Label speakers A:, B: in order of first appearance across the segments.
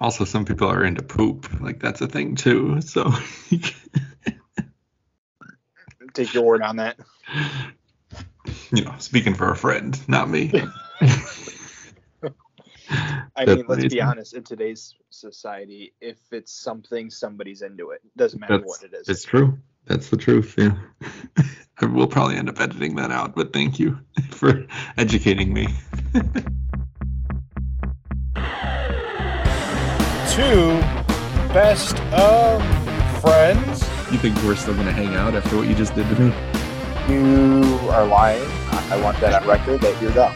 A: also some people are into poop. Like that's a thing too. So
B: Take your word on that.
A: you know, speaking for a friend, not me.
B: I mean, let's
A: amazing.
B: be honest. In today's society, if it's something, somebody's into it. Doesn't matter
A: That's-
B: what it is.
A: It's true. That's the truth. Yeah. I will probably end up editing that out, but thank you for educating me.
C: Two best of friends.
A: You think we're still gonna hang out after what you just did to me?
B: You are lying. I I want that on record that you're dumb.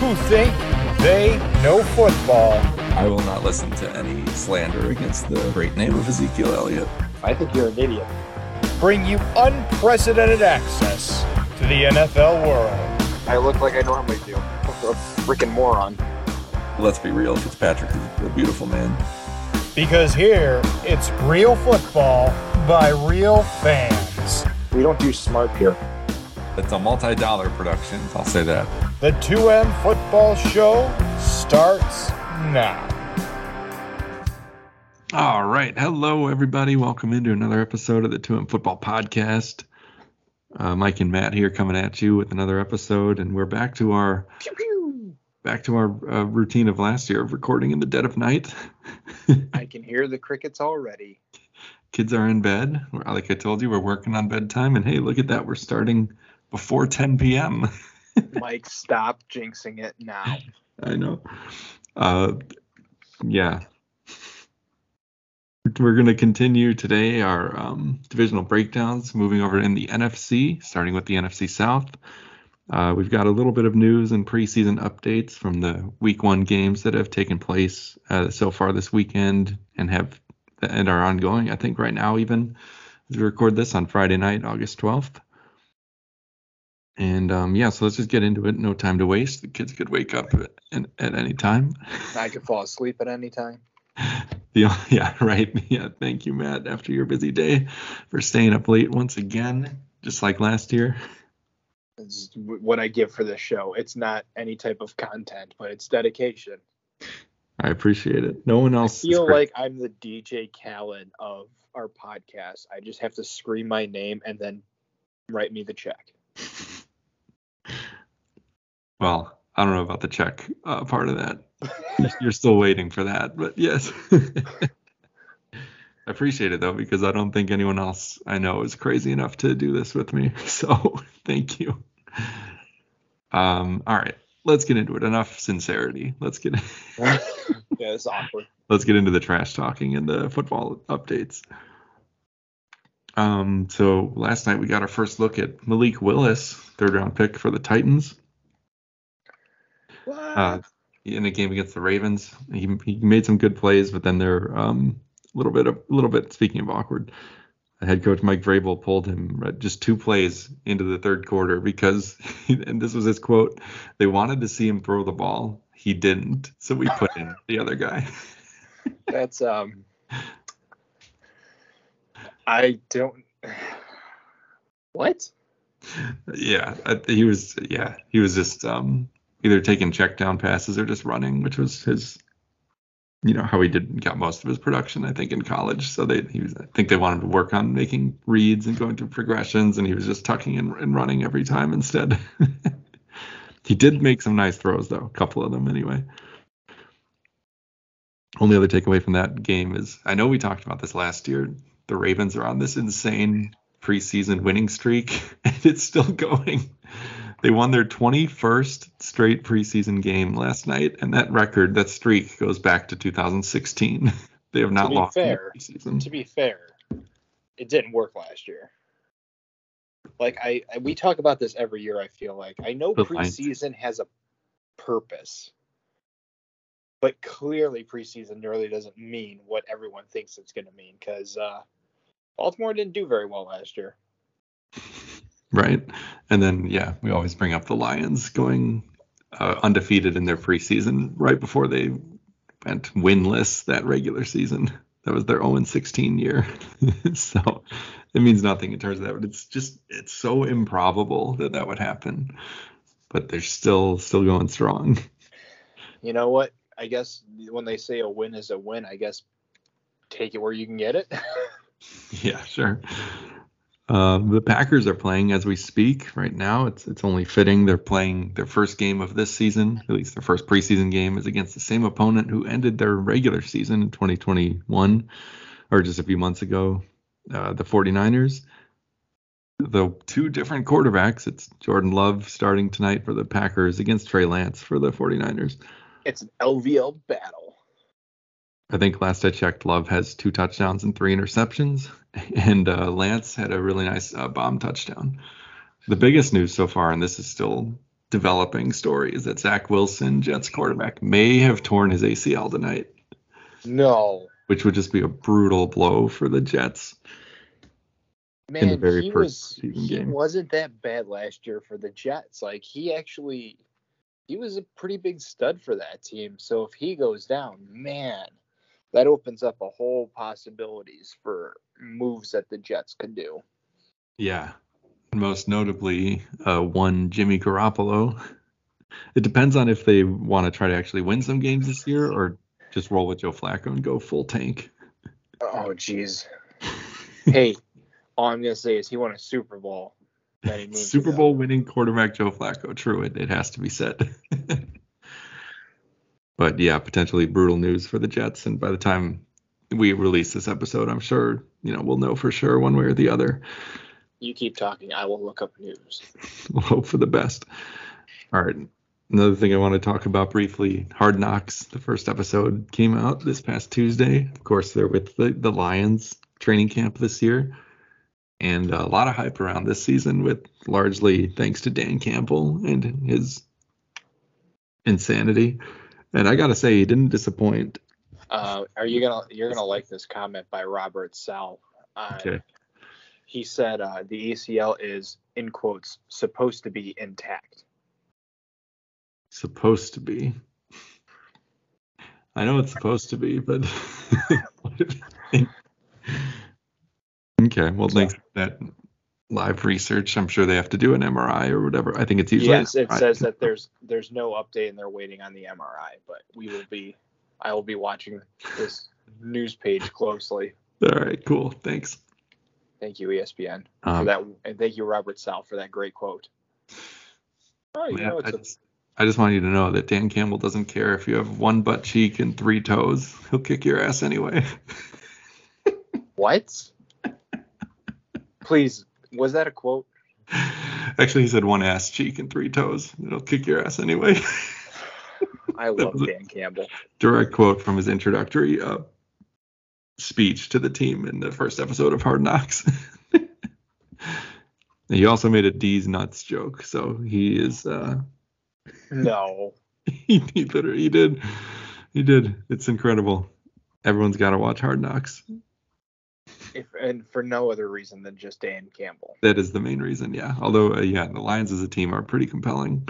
C: who think they know football.
A: I will not listen to any slander against the great name of Ezekiel Elliott.
B: I think you're an idiot.
C: Bring you unprecedented access to the NFL world.
B: I look like I normally do. A freaking moron.
A: Let's be real, Fitzpatrick is a beautiful man.
C: Because here, it's real football by real fans.
B: We don't do smart here.
A: It's a multi-dollar production, I'll say that.
C: The 2M Football Show starts now.
A: All right. Hello, everybody. Welcome into another episode of the 2M Football Podcast. Uh, Mike and Matt here coming at you with another episode, and we're back to our
B: Pew pew.
A: Back to our uh, routine of last year of recording in the dead of night.
B: I can hear the crickets already.
A: Kids are in bed. Like I told you, we're working on bedtime, and hey, look at that. We're starting before 10 p.m.
B: Mike, stop jinxing it now.
A: I know. Uh, yeah. We're going to continue today our um, divisional breakdowns, moving over in the NFC, starting with the NFC South. Uh, we've got a little bit of news and preseason updates from the Week One games that have taken place uh, so far this weekend and have and are ongoing. I think right now, even as we record this on Friday night, August 12th. And um, yeah, so let's just get into it. No time to waste. The kids could wake up at, at, any time.
B: I could fall asleep at any time.
A: The, yeah, right. Yeah, thank you, Matt, after your busy day for staying up late once again, just like last year.
B: It's w- what I give for this show. It's not any type of content, but it's dedication.
A: I appreciate it. No one else. is
B: feel like I'm the DJ Khaled of our podcast. I just have to scream my name and then write me the check.
A: Well, I don't know about the check uh, part of that. You're still waiting for that, but yes. I appreciate it though because I don't think anyone else I know is crazy enough to do this with me. So thank you. Um, all right, let's get into it. Enough sincerity. Let's get
B: yeah, it's awkward.
A: let's get into the trash talking and the football updates. Um, so last night we got our first look at Malik Willis, third round pick for the Titans.
B: What?
A: uh, in a game against the Ravens. He, he made some good plays, but then they're um, a little bit a little bit. Speaking of awkward, head coach Mike Vrabel pulled him just two plays into the third quarter because, and this was his quote: "They wanted to see him throw the ball. He didn't, so we put in the other guy."
B: That's um. I don't. What?
A: yeah, he was. Yeah, he was just um, either taking check down passes or just running, which was his. You know how he did got most of his production, I think, in college. So they, he was, I think they wanted to work on making reads and going through progressions, and he was just tucking and, and running every time instead. he did make some nice throws though, a couple of them anyway. Only other takeaway from that game is I know we talked about this last year. The Ravens are on this insane preseason winning streak, and it's still going. They won their 21st straight preseason game last night, and that record, that streak, goes back to 2016. They have not
B: be
A: lost
B: fair,
A: preseason.
B: To be fair, it didn't work last year. Like I, I we talk about this every year. I feel like I know preseason has a purpose, but clearly preseason really doesn't mean what everyone thinks it's going to mean. Because uh, Baltimore didn't do very well last year.
A: Right. And then, yeah, we always bring up the Lions going uh, undefeated in their preseason right before they went winless that regular season. That was their 0 16 year. so it means nothing in terms of that, but it's just, it's so improbable that that would happen. But they're still, still going strong.
B: You know what? I guess when they say a win is a win, I guess take it where you can get it.
A: Yeah, sure. Uh, the Packers are playing as we speak right now. It's it's only fitting they're playing their first game of this season. At least their first preseason game is against the same opponent who ended their regular season in 2021, or just a few months ago, uh, the 49ers. The two different quarterbacks. It's Jordan Love starting tonight for the Packers against Trey Lance for the 49ers.
B: it's an LVL battle.
A: I think last I checked, Love has two touchdowns and three interceptions, and uh, Lance had a really nice uh, bomb touchdown. The biggest news so far, and this is still developing story, is that Zach Wilson, Jets quarterback, may have torn his ACL tonight,
B: No.
A: which would just be a brutal blow for the Jets.
B: Man,
A: the very
B: he
A: first
B: was
A: season
B: he
A: game.
B: wasn't that bad last year for the Jets. Like he actually he was a pretty big stud for that team. So if he goes down, man, that opens up a whole possibilities for moves that the Jets could do.
A: Yeah. Most notably, uh, one Jimmy Garoppolo. It depends on if they want to try to actually win some games this year or just roll with Joe Flacco and go full tank.
B: Oh jeez. hey, all I'm gonna say is he won a Super Bowl.
A: Super
B: ago.
A: Bowl winning quarterback Joe Flacco. True, it, it has to be said. but yeah, potentially brutal news for the Jets. And by the time we release this episode, I'm sure you know we'll know for sure one way or the other.
B: You keep talking. I will look up news.
A: We'll hope for the best. All right. Another thing I want to talk about briefly Hard Knocks. The first episode came out this past Tuesday. Of course, they're with the, the Lions training camp this year. And a lot of hype around this season, with largely thanks to Dan Campbell and his insanity. And I got to say, he didn't disappoint.
B: Uh, are you gonna you're gonna like this comment by Robert Saleh? Uh,
A: Okay.
B: He said uh, the ACL is in quotes supposed to be intact.
A: Supposed to be. I know it's supposed to be, but. okay. Well, thanks for that live research. I'm sure they have to do an MRI or whatever. I think it's usually.
B: yes, it says that there's there's no update and they're waiting on the MRI, but we will be I will be watching this news page closely.
A: All right. Cool. Thanks.
B: Thank you, ESPN, for
A: Um,
B: that, and thank you, Robert Saleh, for that great quote. Oh, you
A: yeah,
B: know,
A: I, just, I just want you to know that Dan Campbell doesn't care if you have one butt cheek and three toes. He'll kick your ass anyway.
B: what? Please, was that a quote?
A: Actually, he said one ass cheek and three toes. It'll kick your ass anyway.
B: I love Dan Campbell.
A: direct quote from his introductory uh, speech to the team in the first episode of Hard Knocks. he also made a D's nuts joke, so he is uh,
B: No.
A: he, he literally he did he did. It's incredible. Everyone's got to watch Hard Knocks.
B: If and for no other reason than just Dan Campbell.
A: That is the main reason, yeah. Although, uh, yeah, the Lions as a team are pretty compelling.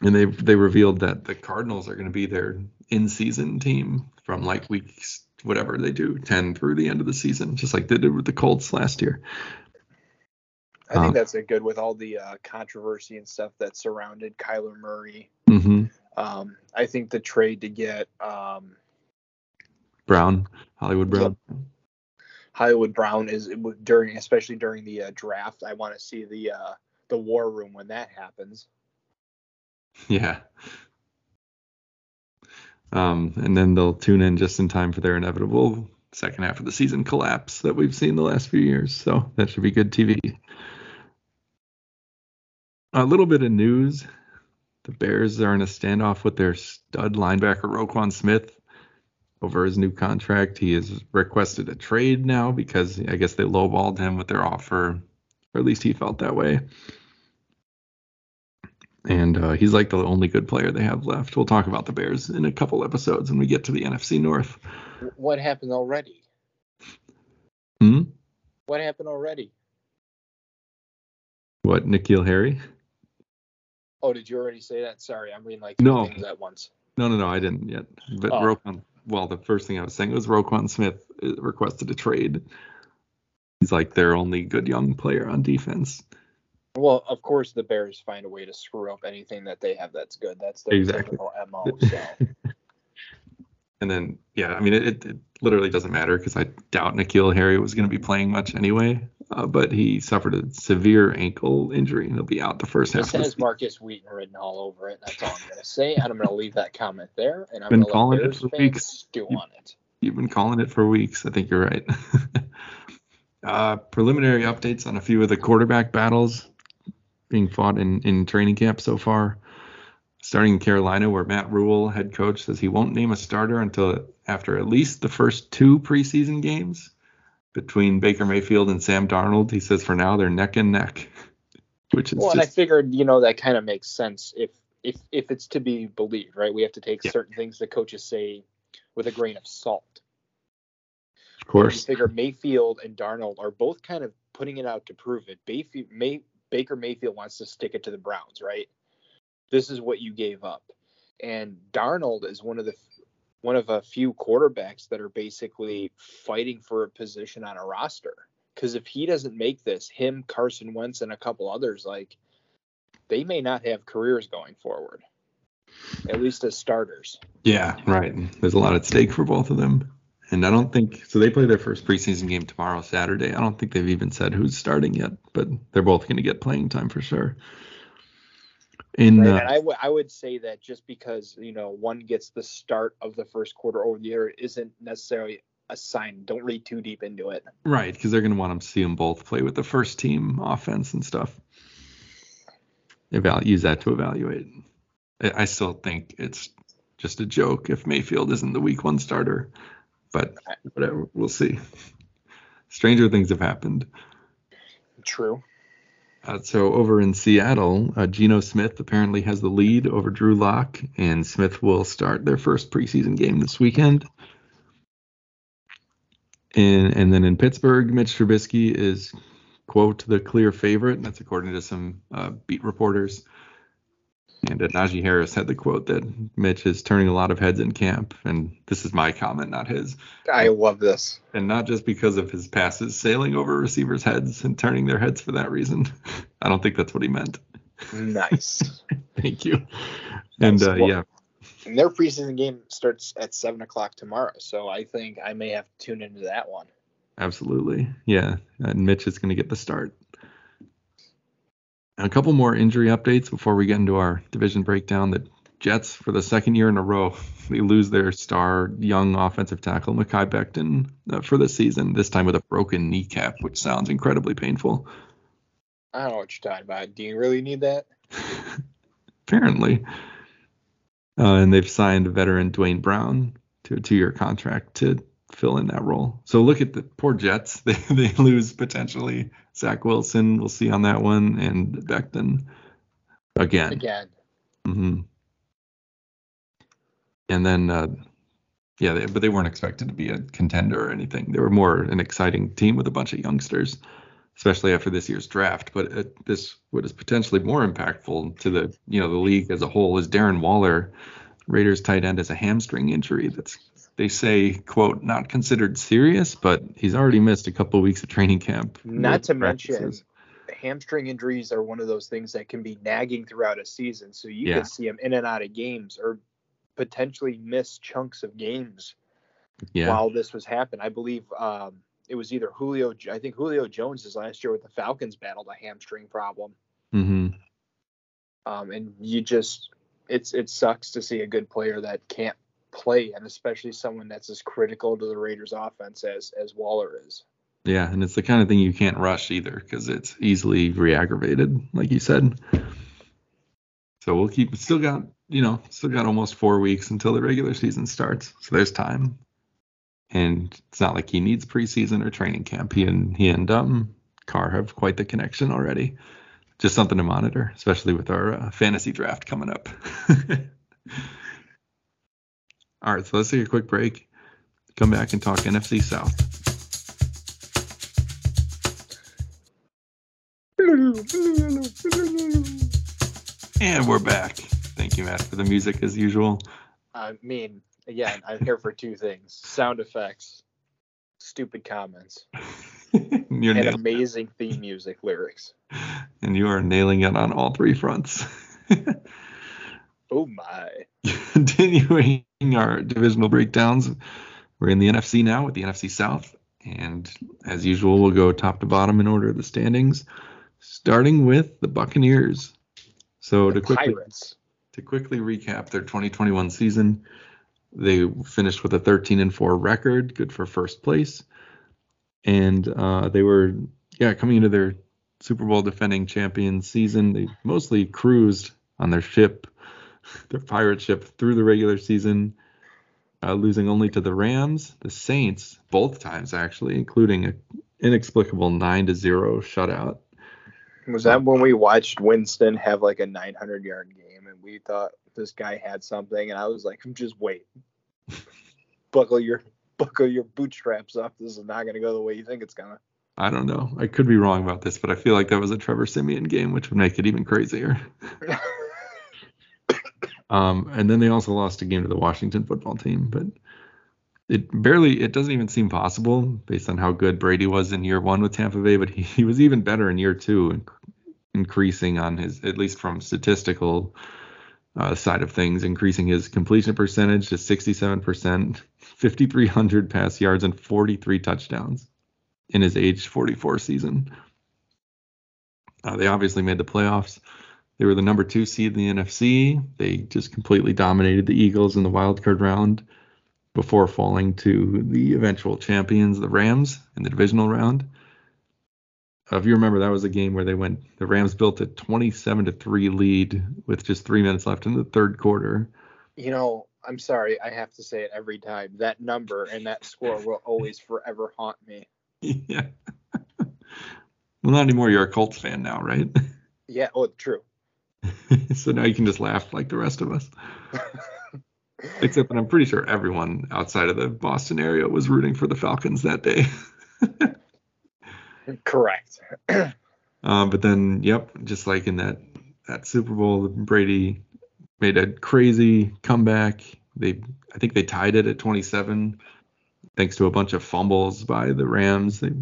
A: And they they revealed that the Cardinals are going to be their in-season team from like weeks whatever they do, 10 through the end of the season, just like they did with the Colts last year.
B: I think
A: Um,
B: that's a good with all the uh, controversy and stuff that surrounded Kyler Murray.
A: hmm
B: Um, I think the trade to get um,
A: Brown, Hollywood Brown.
B: Hollywood Brown is during, especially during the uh, draft. I want to see the uh, the war room when that happens.
A: Yeah. Um, and then they'll tune in just in time for their inevitable second half of the season collapse that we've seen the last few years. So that should be good TV. A little bit of news. The Bears are in a standoff with their stud linebacker Roquan Smith over his new contract. He has requested a trade now because I guess they lowballed him with their offer, or at least he felt that way and uh, he's like the only good player they have left. We'll talk about the Bears in a couple episodes when we get to the NFC North.
B: What happened already?
A: Hmm?
B: What happened already?
A: What, N'Keal Harry?
B: Oh, did you already say that? Sorry, I'm reading like
A: No.
B: things at once.
A: No, no, no, I didn't yet. But
B: Oh.
A: Roquan, well, the first thing I was saying was Roquan Smith uh, requested a trade. He's like their only good young player on defense.
B: Well, of course, the Bears find a way to screw up anything that they have that's good. That's their
A: Exactly.
B: typical mo. So
A: And then, yeah, I mean, it, it, it literally doesn't matter because I doubt N'Keal Harry was going to be playing much anyway. Uh, but he suffered a severe ankle injury and he'll be out the first half the
B: has Markus Wheaton written all over it. That's all I'm gonna say. And I'm gonna leave that comment there. And I've
A: been calling
B: let
A: it for weeks.
B: Stew on it.
A: You've been calling it for weeks. I think you're right. uh, preliminary updates on a few of the quarterback battles being fought in, in training camp so far. Starting in Carolina, where Matt Rhule, head coach, says he won't name a starter until after at least the first two preseason games between Baker Mayfield and Sam Darnold. He says for now they're neck and neck, which is
B: Well, and I figured, you know, that kind of makes sense if if if it's to be believed, right? We have to take
A: Yeah.
B: certain things the coaches say with a grain of salt.
A: of course.
B: figure Mayfield and Darnold are both kind of putting it out to prove it. Bayfield, May, Baker Mayfield wants to stick it to the Browns, right? This is what you gave up, and Darnold is one of the one of a few quarterbacks that are basically fighting for a position on a roster. Because if he doesn't make this, him, Carson Wentz, and a couple others, like they may not have careers going forward, at least as starters.
A: Yeah, right. There's a lot at stake for both of them. And I don't think so. They play their first preseason game tomorrow, Saturday. I don't think they've even said who's starting yet, but they're both going to get playing time for sure. In
B: Right?
A: uh,
B: and I would say that just because you know one gets the start of the first quarter over the other isn't necessarily a sign. Don't read too deep into it.
A: right because they're going to want to see them both play with the first team offense and stuff. Eval- use that to evaluate. I, I still think it's just a joke if Mayfield isn't the week one starter, but whatever. We'll see. Stranger things have happened.
B: True.
A: Uh, so over in Seattle, uh, Geno Smith apparently has the lead over Drew Lock, and Smith will start their first preseason game this weekend. And and then in Pittsburgh, Mitch Trubisky is quote the clear favorite. That's according to some uh, beat reporters. And uh, Najee Harris had the quote that Mitch is turning a lot of heads in camp, and this is my comment, not his
B: I love this.
A: and not just because of his passes sailing over receivers' heads and turning their heads for that reason. I don't think that's what he meant.
B: Nice.
A: Thank you. And uh,
B: Well-
A: yeah,
B: and their preseason game starts at seven o'clock tomorrow, so I think I may have to tune into that one.
A: absolutely. Yeah, and Mitch is going to get the start. And a couple more injury updates before we get into our division breakdown. The Jets, for the second year in a row, they lose their star young offensive tackle, Mekhi Becton, uh, for the season, this time with a broken kneecap, which sounds incredibly painful.
B: I don't know what you're talking about. Do you really need that?
A: apparently. Uh, and they've signed veteran Duane Brown to a two-year contract to fill in that role. So look at the poor Jets. They they lose potentially Zach Wilson. We'll see on that one and Becton again.
B: Again,
A: hmm And then uh, yeah, they, but they weren't expected to be a contender or anything. They were more an exciting team with a bunch of youngsters, especially after this year's draft. But uh, this what is potentially more impactful to the you know the league as a whole is Darren Waller, Raiders tight end, has a hamstring injury that's they say quote not considered serious, but he's already missed a couple weeks of training camp.
B: Not to mention, hamstring injuries are one of those things that can be nagging throughout a season. So you
A: Yeah.
B: could see him in and out of games or potentially miss chunks of games
A: yeah,
B: while this was happening. I believe um, it was either Julio. I think Julio Jones' is last year with the Falcons battled a hamstring problem.
A: Mm-hmm.
B: Um, and you just it's it sucks to see a good player that can't play, and especially someone that's as critical to the Raiders' offense as as Waller is.
A: Yeah, and it's the kind of thing you can't rush either because it's easily re-aggravated, like you said. So we'll keep still got you know still got almost four weeks until the regular season starts, so there's time. And it's not like he needs preseason or training camp. He and he and um Carr have quite the connection already. Just something to monitor, especially with our uh, fantasy draft coming up. All right, so let's take a quick break. Come back and talk NFC South. And we're back. Thank you, Matt, for the music as usual.
B: I mean, again, I'm here for two things: sound effects, stupid comments, and amazing theme music lyrics.
A: And you are nailing it on all three fronts.
B: oh my.
A: Continuing our divisional breakdowns, we're in the NFC now with the NFC South. And as usual, we'll go top to bottom in order of the standings, starting with the Buccaneers. So
B: The
A: to quickly
B: Pirates.
A: to quickly recap their 2021 season, they finished with a 13 and 4 record, good for first place, and uh, they were yeah coming into their Super Bowl defending champion season. They mostly cruised on their ship, their pirate ship, through the regular season, uh, losing only to the Rams, the Saints, both times actually, including an inexplicable nine to zero shutout.
B: Was that when we watched Winston have like a 900 yard game and we thought this guy had something and I was like, just wait, buckle your buckle your bootstraps up. This is not gonna go the way you think it's gonna.
A: I don't know. I could be wrong about this, but I feel like that was a Trevor Siemian game, which would make it even crazier. Um, and then they also lost a game to the Washington football team, but it barely, it doesn't even seem possible based on how good Brady was in year one with Tampa Bay, but he, he was even better in year two, inc- increasing on his, at least from statistical uh, side of things, increasing his completion percentage to 67%, 5,300 pass yards, and 43 touchdowns in his age 44 season. Uh, they obviously made the playoffs. They were the number two seed in the NFC. They just completely dominated the Eagles in the wild card round before falling to the eventual champions, the Rams, in the divisional round. Uh, if you remember, that was a game where they went. The Rams built a 27 to three lead with just three minutes left in the third quarter.
B: you know, I'm sorry, I have to say it every time. That number and that score will always forever haunt me.
A: yeah. well, not anymore. You're a Colts fan now, right?
B: Yeah, oh, true.
A: so now you can just laugh like the rest of us. Except that I'm pretty sure everyone outside of the Boston area was rooting for the Falcons that day.
B: Correct.
A: Um, but then, yep, just like in that that Super Bowl, Brady made a crazy comeback. They, I think they tied it at 27, thanks to a bunch of fumbles by the Rams. They,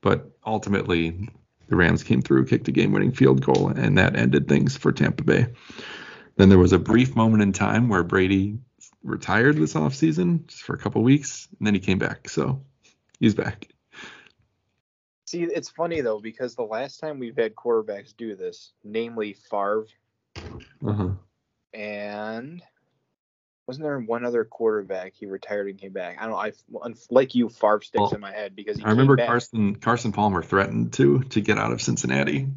A: but ultimately, the Rams came through, kicked a game-winning field goal, and that ended things for Tampa Bay. Then there was a brief moment in time where Brady retired this offseason just for a couple weeks, and then he came back. So he's back.
B: See, it's funny though because the last time we've had quarterbacks do this, namely Favre
A: Uh-huh.
B: and wasn't there one other quarterback he retired and came back? I don't know. I like you, Favre sticks
A: Well,
B: in my head because he
A: I remember. Carson Carson Palmer threatened to to get out of Cincinnati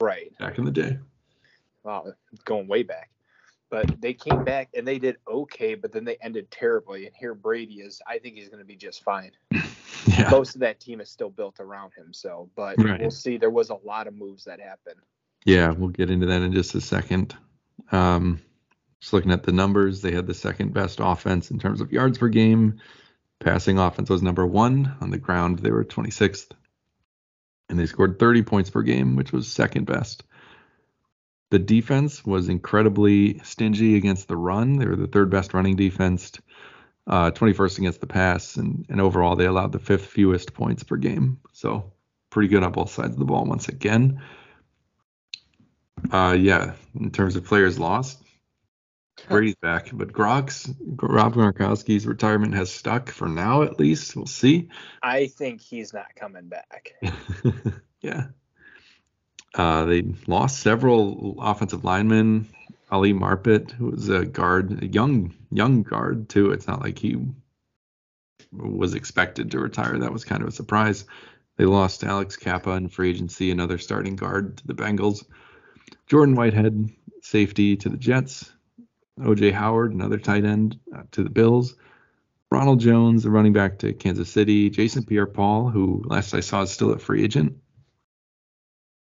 B: Right.
A: back in the day.
B: Wow, going way back. But they came back and they did okay, but then they ended terribly. And here Brady is. I think he's going to be just fine.
A: Yeah.
B: Most of that team is still built around him. So, but
A: Right.
B: we'll see. There was a lot of moves that happened.
A: Yeah, we'll get into that in just a second. Um, just looking at the numbers, they had the second best offense in terms of yards per game. Passing offense was number one. On the ground, they were 26th. And they scored 30 points per game, which was second best. The defense was incredibly stingy against the run. They were the third best running defense, uh, 21st against the pass, and, and overall they allowed the fifth fewest points per game. So pretty good on both sides of the ball once again. Uh, yeah, in terms of players lost, Brady's back, but Grox, Rob Gronkowski's retirement has stuck for now at least. We'll see.
B: I think he's not coming back.
A: yeah. Uh, they lost several offensive linemen. Ali Marpet, who was a guard, a young young guard too. It's not like he was expected to retire. That was kind of a surprise. They lost Alex Cappa in free agency, another starting guard to the Bengals. Jordan Whitehead, safety to the Jets. OJ Howard, another tight end uh, to the Bills. Ronald Jones, the running back to Kansas City. Jason Pierre-Paul, who last I saw is still a free agent.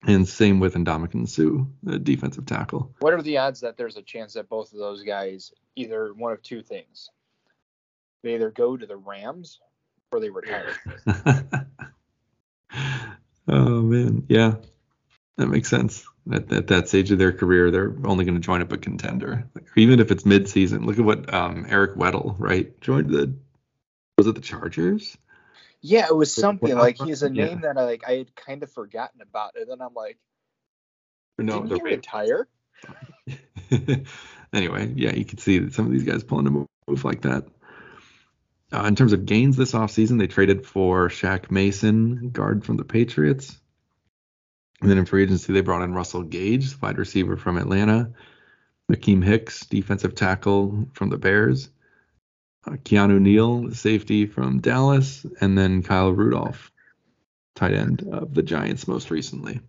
A: And same with Ndamukong Suh, the defensive tackle.
B: What are the odds that there's a chance that both of those guys, either one of two things, they either go to the Rams or they retire?
A: oh man, yeah, that makes sense. At, at that stage of their career, they're only going to join up a contender, even if it's mid-season. Look at what um, Eric Weddle, right, joined the was it the Chargers?
B: Yeah, it was something like he's a
A: yeah.
B: name that I like I had kind of forgotten about, and then I'm like,
A: No, the
B: he retire?
A: anyway, yeah, you can see that some of these guys pulling a move, move like that. Uh, in terms of gains this offseason, they traded for Shaq Mason, guard from the Patriots. And then in free agency, they brought in Russell Gage, wide receiver from Atlanta, Akiem Hicks, defensive tackle from the Bears, uh, Keanu Neal, safety from Dallas, and then Kyle Rudolph, tight end of the Giants most recently.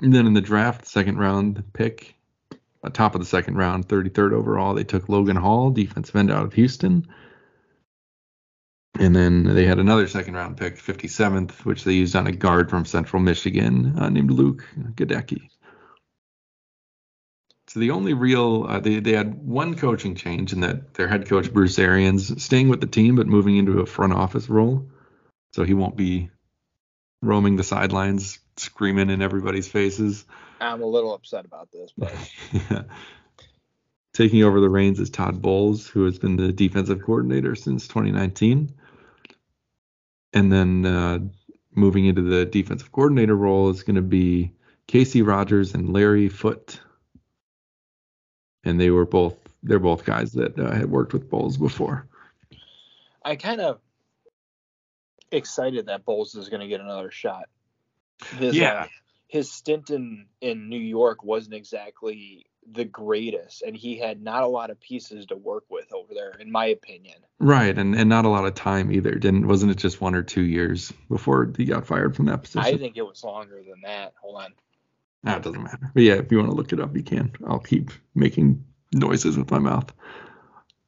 A: And then in the draft, second round pick, uh, top of the second round, 33rd overall, they took Logan Hall, defensive end out of Houston. And then they had another second round pick, 57th, which they used on a guard from Central Michigan uh, named Luke Goedeke. So the only real, uh, they, they had one coaching change in that their head coach, Bruce Arians, staying with the team but moving into a front office role. So he won't be roaming the sidelines, screaming in everybody's faces.
B: I'm a little upset about this, but
A: Yeah. Taking over the reins is Todd Bowles, who has been the defensive coordinator since 2019. And then uh, moving into the defensive coordinator role is going to be Kacy Rodgers and Larry Foote. And they were both, they're both guys that uh, had worked with Bowles before.
B: I kind of excited that Bowles is going to get another shot. His,
A: Yeah.
B: uh, his stint in in New York wasn't exactly the greatest, and he had not a lot of pieces to work with over there, in my opinion.
A: Right. And, and not a lot of time either. Didn't, wasn't it just one or two years before he got fired from that position?
B: I think it was longer than that. Hold on.
A: No, it doesn't matter. But yeah, if you want to look it up, you can. I'll keep making noises with my mouth.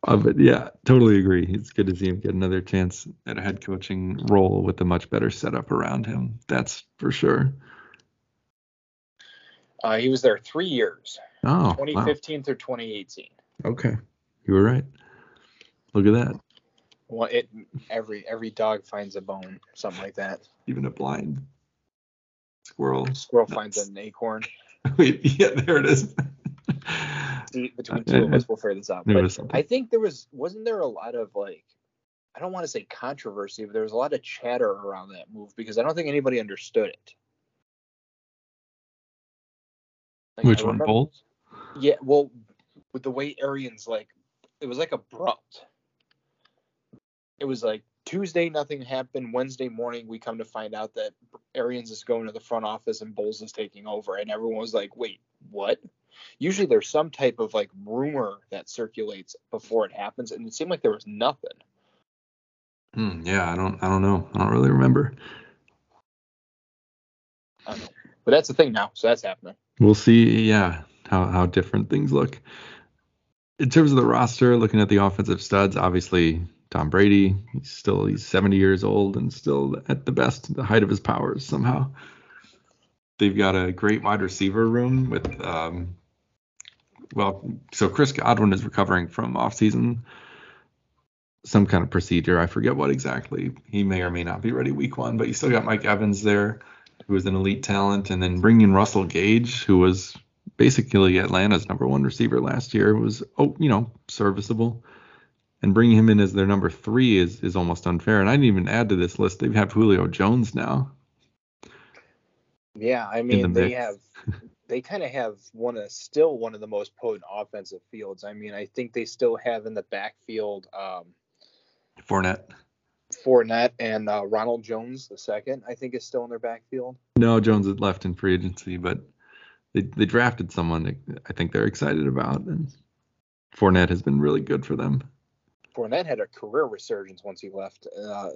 A: Uh, but yeah, totally agree. It's good to see him get another chance at a head coaching role with a much better setup around him. That's for sure.
B: Uh, he was there three years,
A: Oh, wow.
B: 2015 through 2018.
A: Okay, you were right. Look at that.
B: Well, it every every dog finds a bone, something like that.
A: Even a blind squirrel.
B: Squirrel
A: Nice.
B: finds an acorn.
A: Wait, yeah, there it is.
B: See, Between
A: I-
B: two of us, uh, we'll figure this out. But I think there was wasn't there a lot of like I don't want to say controversy, but there was a lot of chatter around that move because I don't think anybody understood it. Like,
A: Which
B: I
A: one,
B: remember-
A: Bowles?
B: Yeah, well, with the way Arians like, it was like abrupt. It was like Tuesday, nothing happened. Wednesday morning, we come to find out that Arians is going to the front office and Bowles is taking over, and everyone was like, "Wait, what?" Usually, there's some type of like rumor that circulates before it happens, and it seemed like there was nothing.
A: Hmm, yeah, I don't, I don't know. I don't really remember.
B: I don't know. But that's the thing now, so that's happening.
A: We'll see, yeah, how how different things look. In terms of the roster, looking at the offensive studs, obviously Tom Brady, he's still he's 70 years old and still at the best, the height of his powers somehow. They've got a great wide receiver room with um well, so Chris Godwin is recovering from offseason some kind of procedure. I forget what exactly. He may or may not be ready week one, but you still got Mike Evans there, who was an elite talent, and then bringing Russell Gage, who was basically Atlanta's number one receiver last year, was oh you know serviceable, and bringing him in as their number three is is almost unfair. And I didn't even add to this list. They have Julio Jones now.
B: Yeah, I
A: the
B: mean they have they kind of have one of still one of the most potent offensive fields. I mean, I think they still have in the backfield um
A: Fournette.
B: Fournette and uh, Ronald Jones the second. I think is still in their backfield.
A: No, Jones had left in free agency, but they they drafted someone that I think they're excited about, and Fournette has been really good for them.
B: Fournette had a career resurgence once he left. Uh,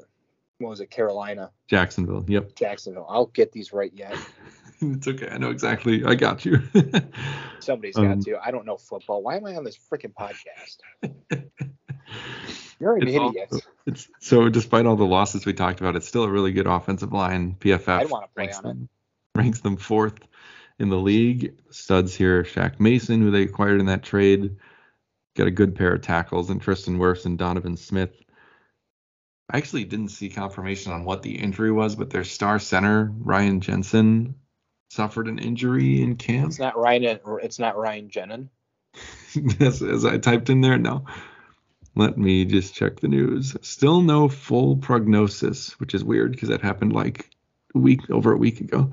B: what was it, Carolina,
A: Jacksonville. Yep.
B: Jacksonville? I'll get these right yet.
A: it's okay. I know exactly. I got you.
B: Somebody's
A: Um,
B: got to. I don't know football. Why am I on this freaking podcast? You're an idiot.
A: It's so despite all the losses we talked about, it's still a really good offensive line. PFF
B: I'd wanna play
A: ranks
B: on it.
A: them ranks them fourth in the league. Studs here, Shaq Mason, who they acquired in that trade, got a good pair of tackles, and Tristan Wirfs and Donovan Smith. I actually didn't see confirmation on what the injury was, but their star center Ryan Jensen suffered an injury in camp.
B: It's not Ryan. It's not Ryan Jenin.
A: as, as I typed in there, no. Let me just check the news. Still no full prognosis, which is weird because that happened like a week over a week ago.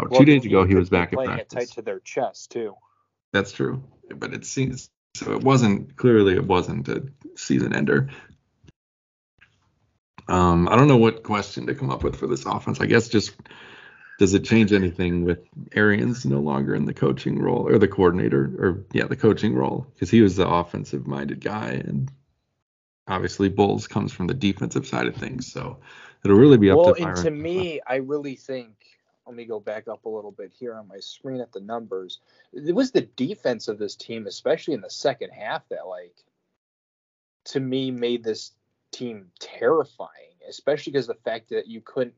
A: Oh,
B: Well,
A: two days ago he was back at
B: playing it
A: practice.
B: tight to their chest too.
A: That's true, but it seems so. It wasn't clearly. It wasn't a season ender. Um, I don't know what question to come up with for this offense. I guess just does it change anything with Arians no longer in the coaching role or the coordinator or yeah the coaching role because he was the offensive minded guy and obviously Bowles comes from the defensive side of things. So it'll really be up
B: Well,
A: to
B: and to me, I really think. Let me go back up a little bit here on my screen at the numbers. It was the defense of this team, especially in the second half, that like to me made this team terrifying, especially because the fact that you couldn't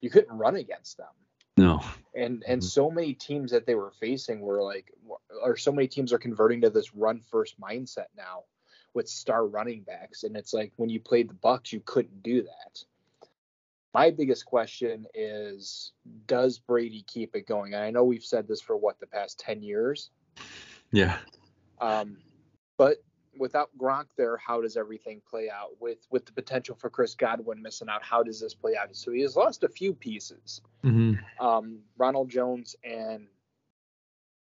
B: you couldn't run against them.
A: no.
B: and and
A: Mhm.
B: so many teams that they were facing were like or so many teams are converting to this run first mindset now with star running backs and it's like when you played the bucks you couldn't do that my biggest question is does brady keep it going and i know we've said this for what the past 10 years
A: Yeah.
B: um, but without Gronk there, how does everything play out? With with the potential for Chris Godwin missing out, how does this play out? So he has lost a few pieces
A: hmm
B: um, Ronald Jones and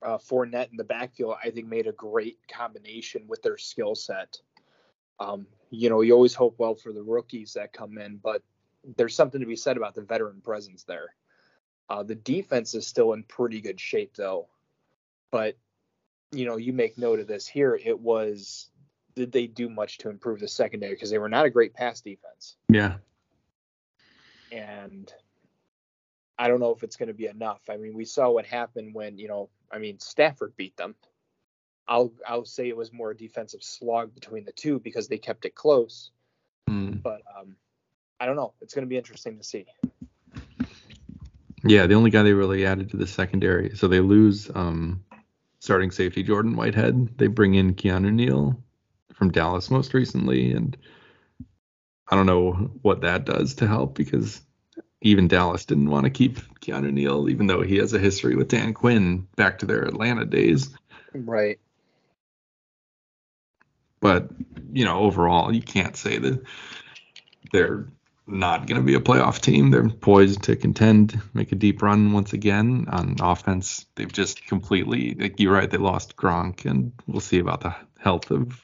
B: uh, Fournette in the backfield, I think, made a great combination with their skill set. Um, you know, you always hope well for the rookies that come in, but there's something to be said about the veteran presence there. Uh, the defense is still in pretty good shape, though. But, you know, you make note of this here. It was, did they do much to improve the secondary? Because they were not a great pass defense
A: Yeah.
B: and I don't know if it's going to be enough. I mean, we saw what happened when you know, I mean, Stafford beat them. I'll I'll say it was more a defensive slog between the two because they kept it close.
A: Mm.
B: But um, I don't know. It's going to be interesting to see.
A: Yeah, the only guy they really added to the secondary. So they lose um, starting safety Jordan Whitehead. They bring in Keanu Neal from Dallas most recently, and I don't know what that does to help because even Dallas didn't want to keep Keanu Neal, even though he has a history with Dan Quinn back to their Atlanta days.
B: Right.
A: But you know, overall, you can't say that they're not going to be a playoff team. They're poised to contend, make a deep run once again. On offense, they've just completely, like you're right, they lost Gronk, and we'll see about the health of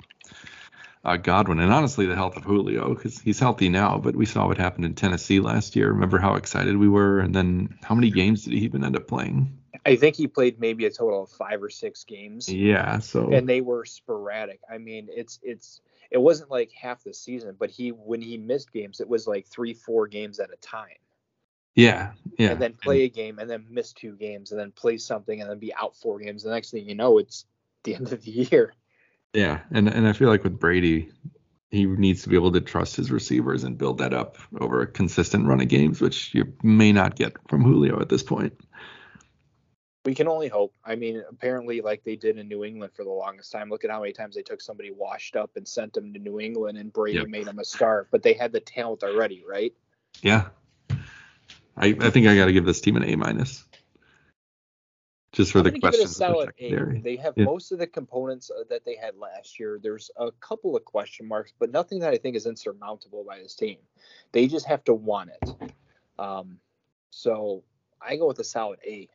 A: uh, Godwin, and honestly, the health of Julio, because he's healthy now. But we saw what happened in Tennessee last year. Remember how excited we were, and then how many games did he even end up playing?
B: I think he played maybe a total of five or six games,
A: Yeah, so
B: and they were sporadic. I mean, it's it's it wasn't like half the season, but he when he missed games, it was like three, four games at a time.
A: yeah, yeah,
B: and then play a game and then miss two games and then play something and then be out four games. The next thing you know, it's the end of the year.
A: Yeah, and and I feel like with Brady, he needs to be able to trust his receivers and build that up over a consistent run of games, which you may not get from Julio at this point.
B: We can only hope. I mean, apparently, like they did in New England for the longest time. Look at how many times they took somebody washed up and sent them to New England, and Brady
A: Yep.
B: made them a star. But they had the talent already, right?
A: Yeah, I I think I got to give this team an A minus, just for
B: I'm
A: the
B: gonna give it a
A: questions. of the
B: solid A. They have
A: Yeah.
B: most of the components uh, that they had last year. There's a couple of question marks, but nothing that I think is insurmountable by this team. They just have to want it. Um, so I go with a solid A.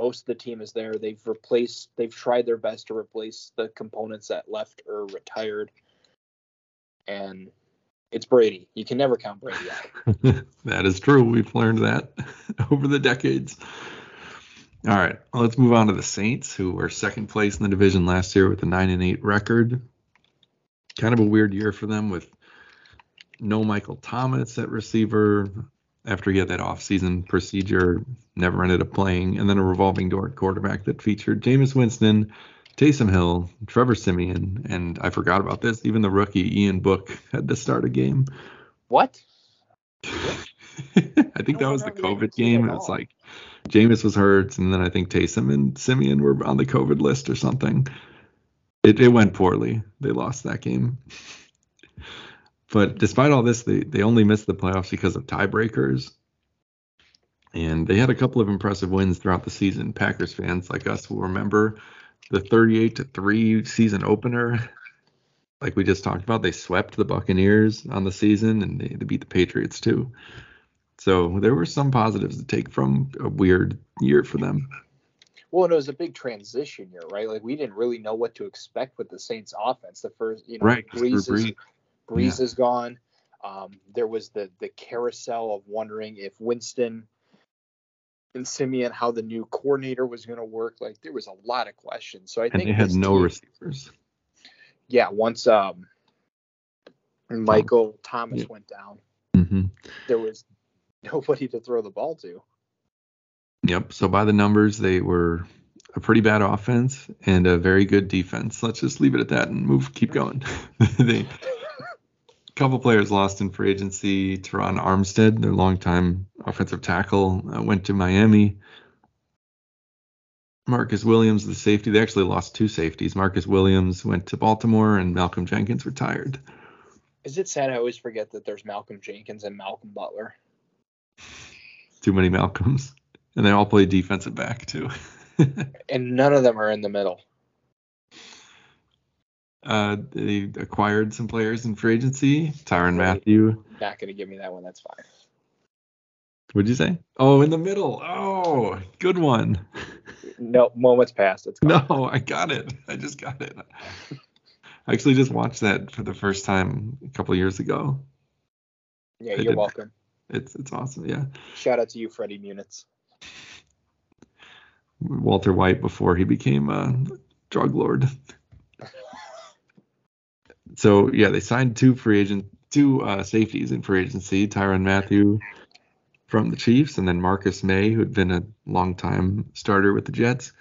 B: Most of the team is there. They've replaced. They've tried their best to replace the components that left or retired, and it's Brady. You can never count Brady out.
A: that is true. We've learned that over the decades. All right, well, let's move on to the Saints, who were second place in the division last year with a nine and eight record. Kind of a weird year for them with no Michael Thomas at receiver after he had that offseason procedure, never ended up playing, and then a revolving door quarterback that featured Jameis Winston, Taysom Hill, Trevor Siemian, and I forgot about this, even the rookie Ian Book had to start a game.
B: What?
A: I think that was the COVID game. It was like Jameis was hurt, and then I think Taysom and Siemian were on the COVID list or something. It, it went poorly. They lost that game. But despite all this, they, they only missed the playoffs because of tiebreakers. And they had a couple of impressive wins throughout the season. Packers fans like us will remember the 38 to 3 season opener like we just talked about, they swept the Buccaneers on the season and they, they beat the Patriots too. So there were some positives to take from a weird year for them.
B: Well, and it was a big transition year, right? Like we didn't really know what to expect with the Saints offense. The first, you know,
A: Right,
B: is,
A: Brees yeah.
B: is gone. Um, there was the the carousel of wondering if Winston and Siemian how the new coordinator was going to work. Like there was a lot of questions. So I
A: And
B: think
A: they had no
B: team-
A: receivers.
B: yeah, once um Michael Thomas
A: Yeah.
B: went down,
A: hmm
B: there was nobody to throw the ball to.
A: Yep. So by the numbers, they were a pretty bad offense and a very good defense. Let's just leave it at that and move, keep going. they, couple players lost in free agency. Terron Armstead, their longtime offensive tackle, uh, went to Miami. Marcus Williams, the safety, they actually lost two safeties. Marcus Williams went to Baltimore, and Malcolm Jenkins retired.
B: Is it sad I always forget that there's Malcolm Jenkins and Malcolm Butler?
A: Too many Malcolms, and they all play defensive back too.
B: And none of them are in the middle.
A: Uh, they acquired some players in free agency. Tyrann Mathieu.
B: Not to give me that one. That's fine.
A: What'd you say? Oh, in the middle. Oh, good one.
B: No, moments passed. It's gone.
A: No, I got it. I just got it. I actually just watched that for the first time a couple years ago.
B: Yeah,
A: I
B: you're
A: did.
B: welcome.
A: It's it's awesome. Yeah,
B: Shout out to you, Freddie Muniz.
A: Walter White before he became a drug lord. So yeah, they signed two free agent, two uh, safeties in free agency. Tyrann Mathieu from the Chiefs, and then Marcus Maye, who had been a long-time starter with the Jets.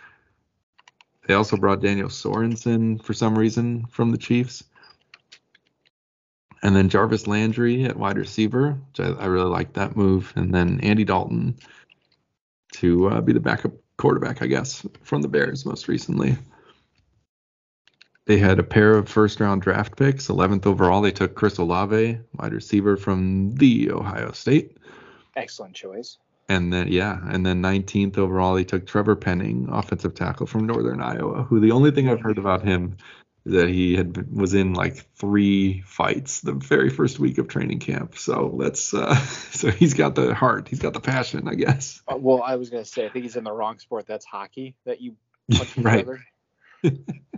A: They also brought Daniel Sorensen for some reason from the Chiefs. And then Jarvis Landry at wide receiver, which I, I really like that move. And then Andy Dalton to uh, be the backup quarterback, I guess, from the Bears most recently. They had a pair of first round draft picks. 11th overall, they took Chris Olave, wide receiver from the Ohio State.
B: Excellent choice.
A: And then, yeah, and then 19th overall, they took Trevor Penning, offensive tackle from Northern Iowa, who the only thing I've heard about him is that he had been, was in like three fights the very first week of training camp. So let's, uh, so he's got the heart, he's got the passion, I guess.
B: Uh, well, I was going to say, I think he's in the wrong sport. That's hockey that you punch each
A: right.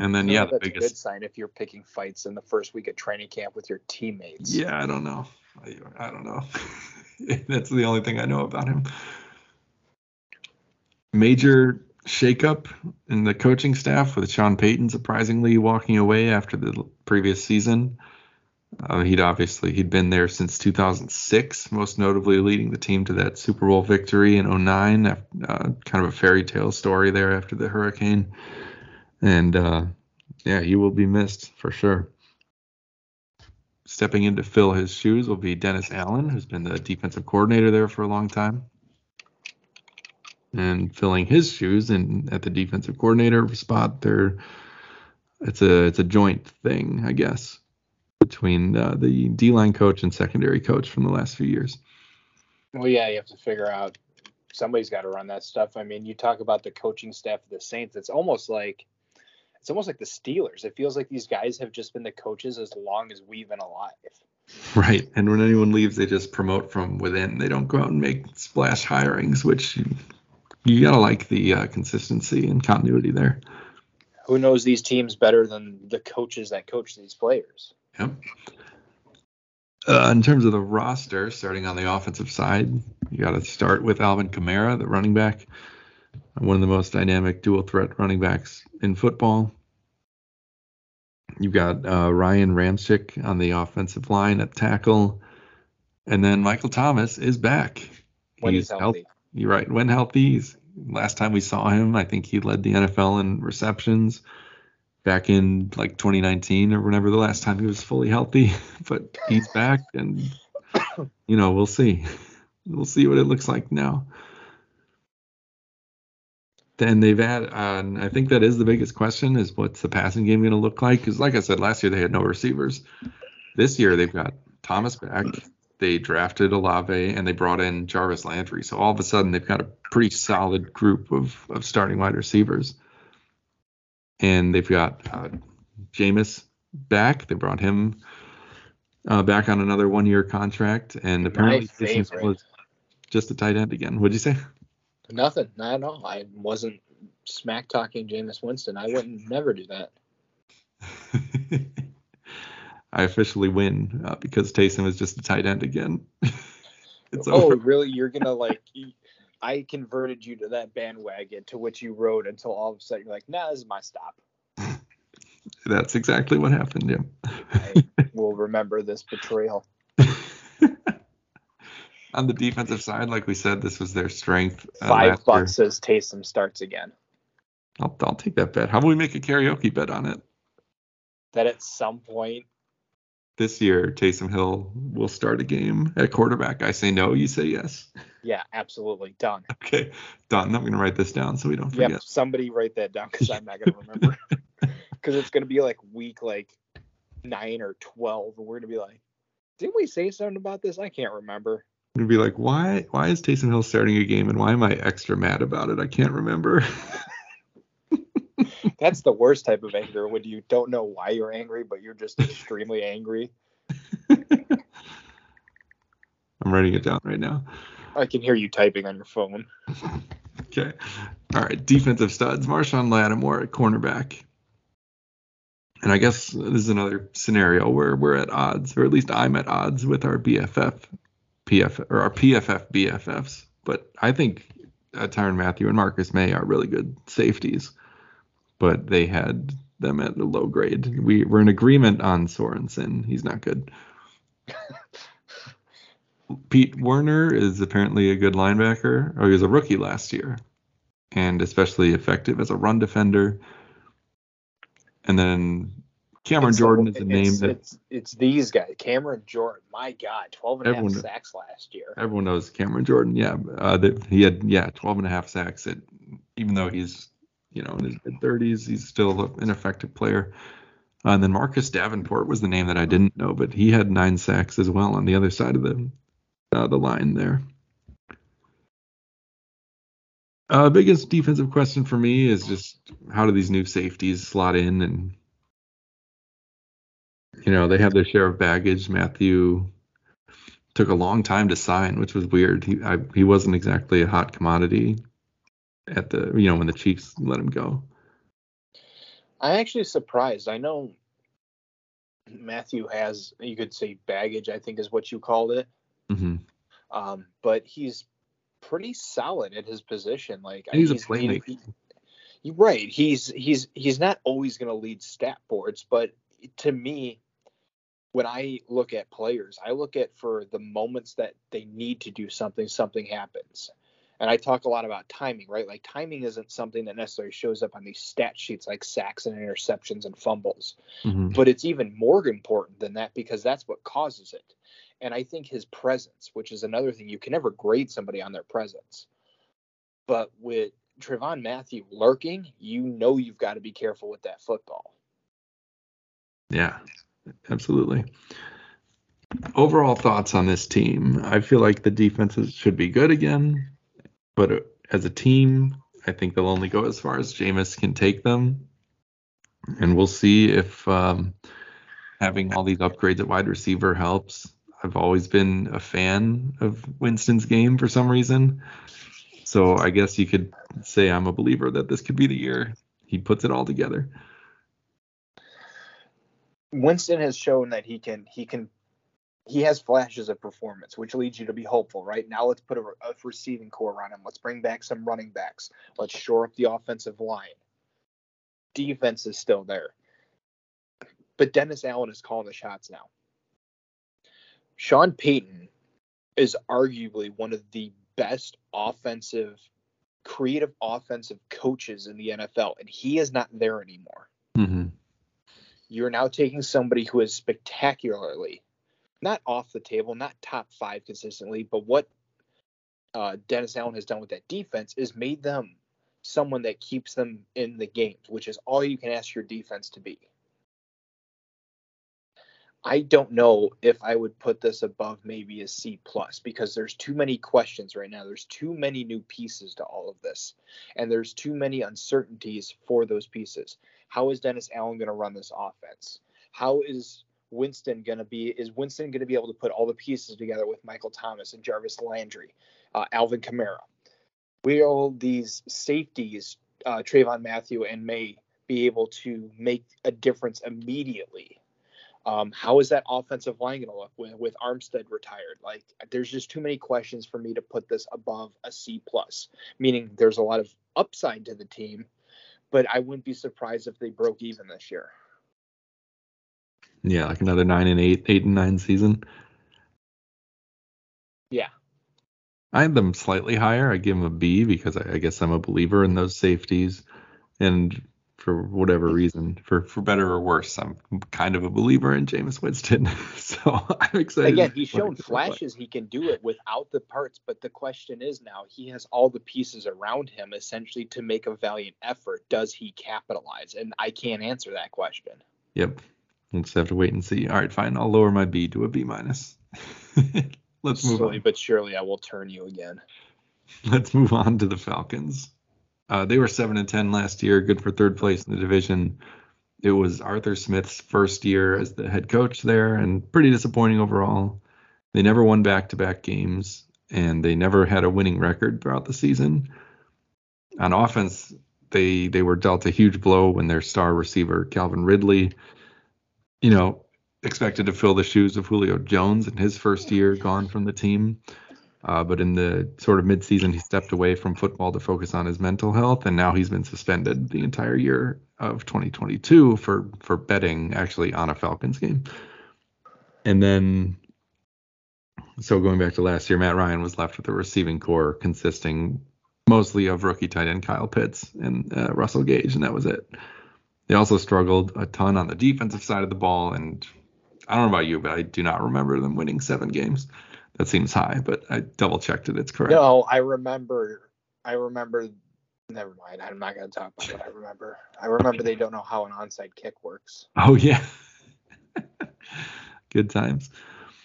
A: And then, yeah, the
B: that's a good sign if you're picking fights in the first week of training camp with your teammates.
A: yeah, I don't know. I, I don't know. That's the only thing I know about him. Major shakeup in the coaching staff with Sean Payton surprisingly walking away after the previous season. Uh, he'd obviously he'd been there since 2006, most notably leading the team to that Super Bowl victory in 09. Uh, kind of a fairy tale story there after the hurricane, and uh, yeah, he will be missed for sure. Stepping in to fill his shoes will be Dennis Allen, who's been the defensive coordinator there for a long time. And filling his shoes and at the defensive coordinator spot, there it's a it's a joint thing, I guess, between uh, the D line coach and secondary coach from the last few years.
B: Well, yeah, you have to figure out somebody's got to run that stuff. I mean, you talk about the coaching staff of the Saints. It's almost like it's almost like the Steelers. It feels like these guys have just been the coaches as long as we've been alive.
A: Right. And when anyone leaves, they just promote from within. They don't go out and make splash hirings, which you, you gotta like the uh, consistency and continuity there.
B: Who knows these teams better than the coaches that coach these players?
A: Yep. Uh, in terms of the roster, starting on the offensive side, you got to start with Alvin Kamara, the running back, one of the most dynamic dual threat running backs in football. You've got uh, Ryan Ramczyk on the offensive line at tackle, and then Michael Thomas is back.
B: When he's healthy.
A: You're right. When healthy, he's, last time we saw him, I think he led the NFL in receptions back in like 2019 or whenever the last time he was fully healthy. But he's back, and you know we'll see. We'll see what it looks like now. Then they've had, uh, I think that is the biggest question: is what's the passing game going to look like? Because like I said, last year they had no receivers. This year they've got Thomas back. They drafted Olave and they brought in Jarvis Landry. So all of a sudden they've got a pretty solid group of, of starting wide receivers. and they've got uh, Jameis back. They brought him uh, back on another one-year contract, and apparently was just a tight end again. What'd you say?
B: Nothing. Not at all. I wasn't smack talking Jameis Winston. I wouldn't never do that.
A: I officially win uh, because Taysom is just a tight end again. it's
B: oh,
A: over.
B: really? You're gonna like? I converted you to that bandwagon to which you rode until all of a sudden you're like, nah, this is my stop.
A: That's exactly what happened. Yeah.
B: I will remember this betrayal.
A: On the defensive side, like we said, this was their strength. uh,
B: Five
A: last year.
B: bucks says Taysom starts again.
A: I'll, I'll take that bet. How about we make a karaoke bet on it?
B: That at some point,
A: This year, Taysom Hill will start a game at quarterback. I say no, you say yes.
B: yeah, absolutely done.
A: Okay, done. I'm going to write this down so we don't forget.
B: Yep, somebody write that down because I'm not gonna remember. Because it's gonna be like week like nine or twelve, and we're gonna be like, didn't we say something about this? I can't remember.
A: To be like, why, why is Taysom Hill starting a game and why am I extra mad about it? I can't remember.
B: That's the worst type of anger when you don't know why you're angry, but you're just extremely angry.
A: I'm writing it down right now.
B: I can hear you typing on your phone.
A: Okay. All right. Defensive studs. Marshon Lattimore at cornerback. And I guess this is another scenario where we're at odds, or at least I'm at odds with our BFF, PF, or our PFF BFFs. But I think uh, Tyrann Mathieu and Marcus Maye are really good safeties, but they had them at a low grade. We were in agreement on Sorensen. He's not good. Pete Werner is apparently a good linebacker, or he was a rookie last year, and especially effective as a run defender. And then Cameron
B: It's-
A: Jordan is a name that
B: it's, it's these guys. Cameron Jordan. My God, 12 and a half sacks last year.
A: everyone knows Cameron Jordan. Yeah, uh, that he had yeah 12 and a half sacks. At, even though he's you know in his mid 30s, he's still an effective player. Uh, and then Marcus Davenport was the name that I didn't know, but he had nine sacks as well on the other side of the uh, the line there. Uh, biggest defensive question for me is just how do these new safeties slot in and you know they have their share of baggage. Mathieu took a long time to sign, which was weird. He I, he wasn't exactly a hot commodity at the you know when the Chiefs let him go.
B: I'm actually surprised. I know Mathieu has, you could say, baggage, I think is what you called it.
A: hmm
B: Um, but he's pretty solid at his position. Like
A: And he's a
B: he-
A: playmaker.
B: he- you're right. He's he's he's not always going to lead stat boards, but to me, when I look at players, I look at for the moments that they need to do something, something happens. And I talk a lot about timing, right? Like timing isn't something that necessarily shows up on these stat sheets like sacks and interceptions and fumbles
A: hmm
B: but it's even more important than that because that's what causes it. And I think his presence, which is another thing, you can never grade somebody on their presence. But with Trevon Mathieu lurking, you know you've got to be careful with that football.
A: Yeah, absolutely. Overall thoughts on this team? I feel like the defenses should be good again, but as a team, I think they'll only go as far as Jameis can take them, and we'll see if um, having all these upgrades at wide receiver helps. I've always been a fan of Winston's game for some reason, so I guess you could say I'm a believer that this could be the year he puts it all together.
B: Winston has shown that he can he can he has flashes of performance, which leads you to be hopeful, right? Now let's put a, a receiving core around him. Let's bring back some running backs. Let's shore up the offensive line. Defense is still there. But Dennis Allen is calling the shots now. Sean Payton is arguably one of the best offensive, creative offensive coaches in the NFL, and he is not there anymore
A: hmm
B: you're now taking somebody who is spectacularly not off the table, not top five consistently, but what uh, Dennis Allen has done with that defense is made them someone that keeps them in the games, which is all you can ask your defense to be. I don't know if I would put this above maybe a C plus because there's too many questions right now. There's too many new pieces to all of this, and there's too many uncertainties for those pieces. How is Dennis Allen going to run this offense? How is Winston going to be? Is Winston going to be able to put all the pieces together with Michael Thomas and Jarvis Landry, uh, Alvin Kamara? Will these safeties, uh, Trayvon Mathieu and Maye, be able to make a difference immediately? Um, how is that offensive line going to look with, with Armstead retired? Like, there's just too many questions for me to put this above a C plus. Meaning, there's a lot of upside to the team, but I wouldn't be surprised if they broke even this year.
A: Yeah, like another nine and eight, eight and nine season.
B: Yeah.
A: I had them slightly higher. I give them a B because I, I guess I'm a believer in those safeties. And for whatever reason, for for better or worse, I'm kind of a believer in Jameis Winston. so I'm excited.
B: Again, he's shown flashes he can do it without the parts, but the question is now he has all the pieces around him essentially to make a valiant effort. Does he capitalize? And I can't answer that question.
A: Yep. We'll just have to wait and see. All right, fine. I'll lower my B to a B minus. Let's move
B: Slowly
A: on.
B: but surely I will turn you again.
A: Let's move on to the Falcons. Uh, they were seven and ten last year, good for third place in the division. It was Arthur Smith's first year as the head coach there, and pretty disappointing overall. They never won back-to-back games, and they never had a winning record throughout the season. On offense, they they were dealt a huge blow when their star receiver Calvin Ridley, you know, expected to fill the shoes of Julio Jones in his first year gone from the team. Uh, but in the sort of midseason, he stepped away from football to focus on his mental health, and now he's been suspended the entire year of 2022 for for betting actually on a Falcons game. And then, so going back to last year, Matt Ryan was left with a receiving core consisting mostly of rookie tight end Kyle Pitts and uh, Russell Gage, and that was it. They also struggled a ton on the defensive side of the ball, and I don't know about you, but I do not remember them winning seven games that seems high, but I double checked it. It's correct.
B: No, I remember. I remember. Never mind. I'm not going to talk about what I remember. I remember they don't know how an onside kick works.
A: Oh yeah. Good times.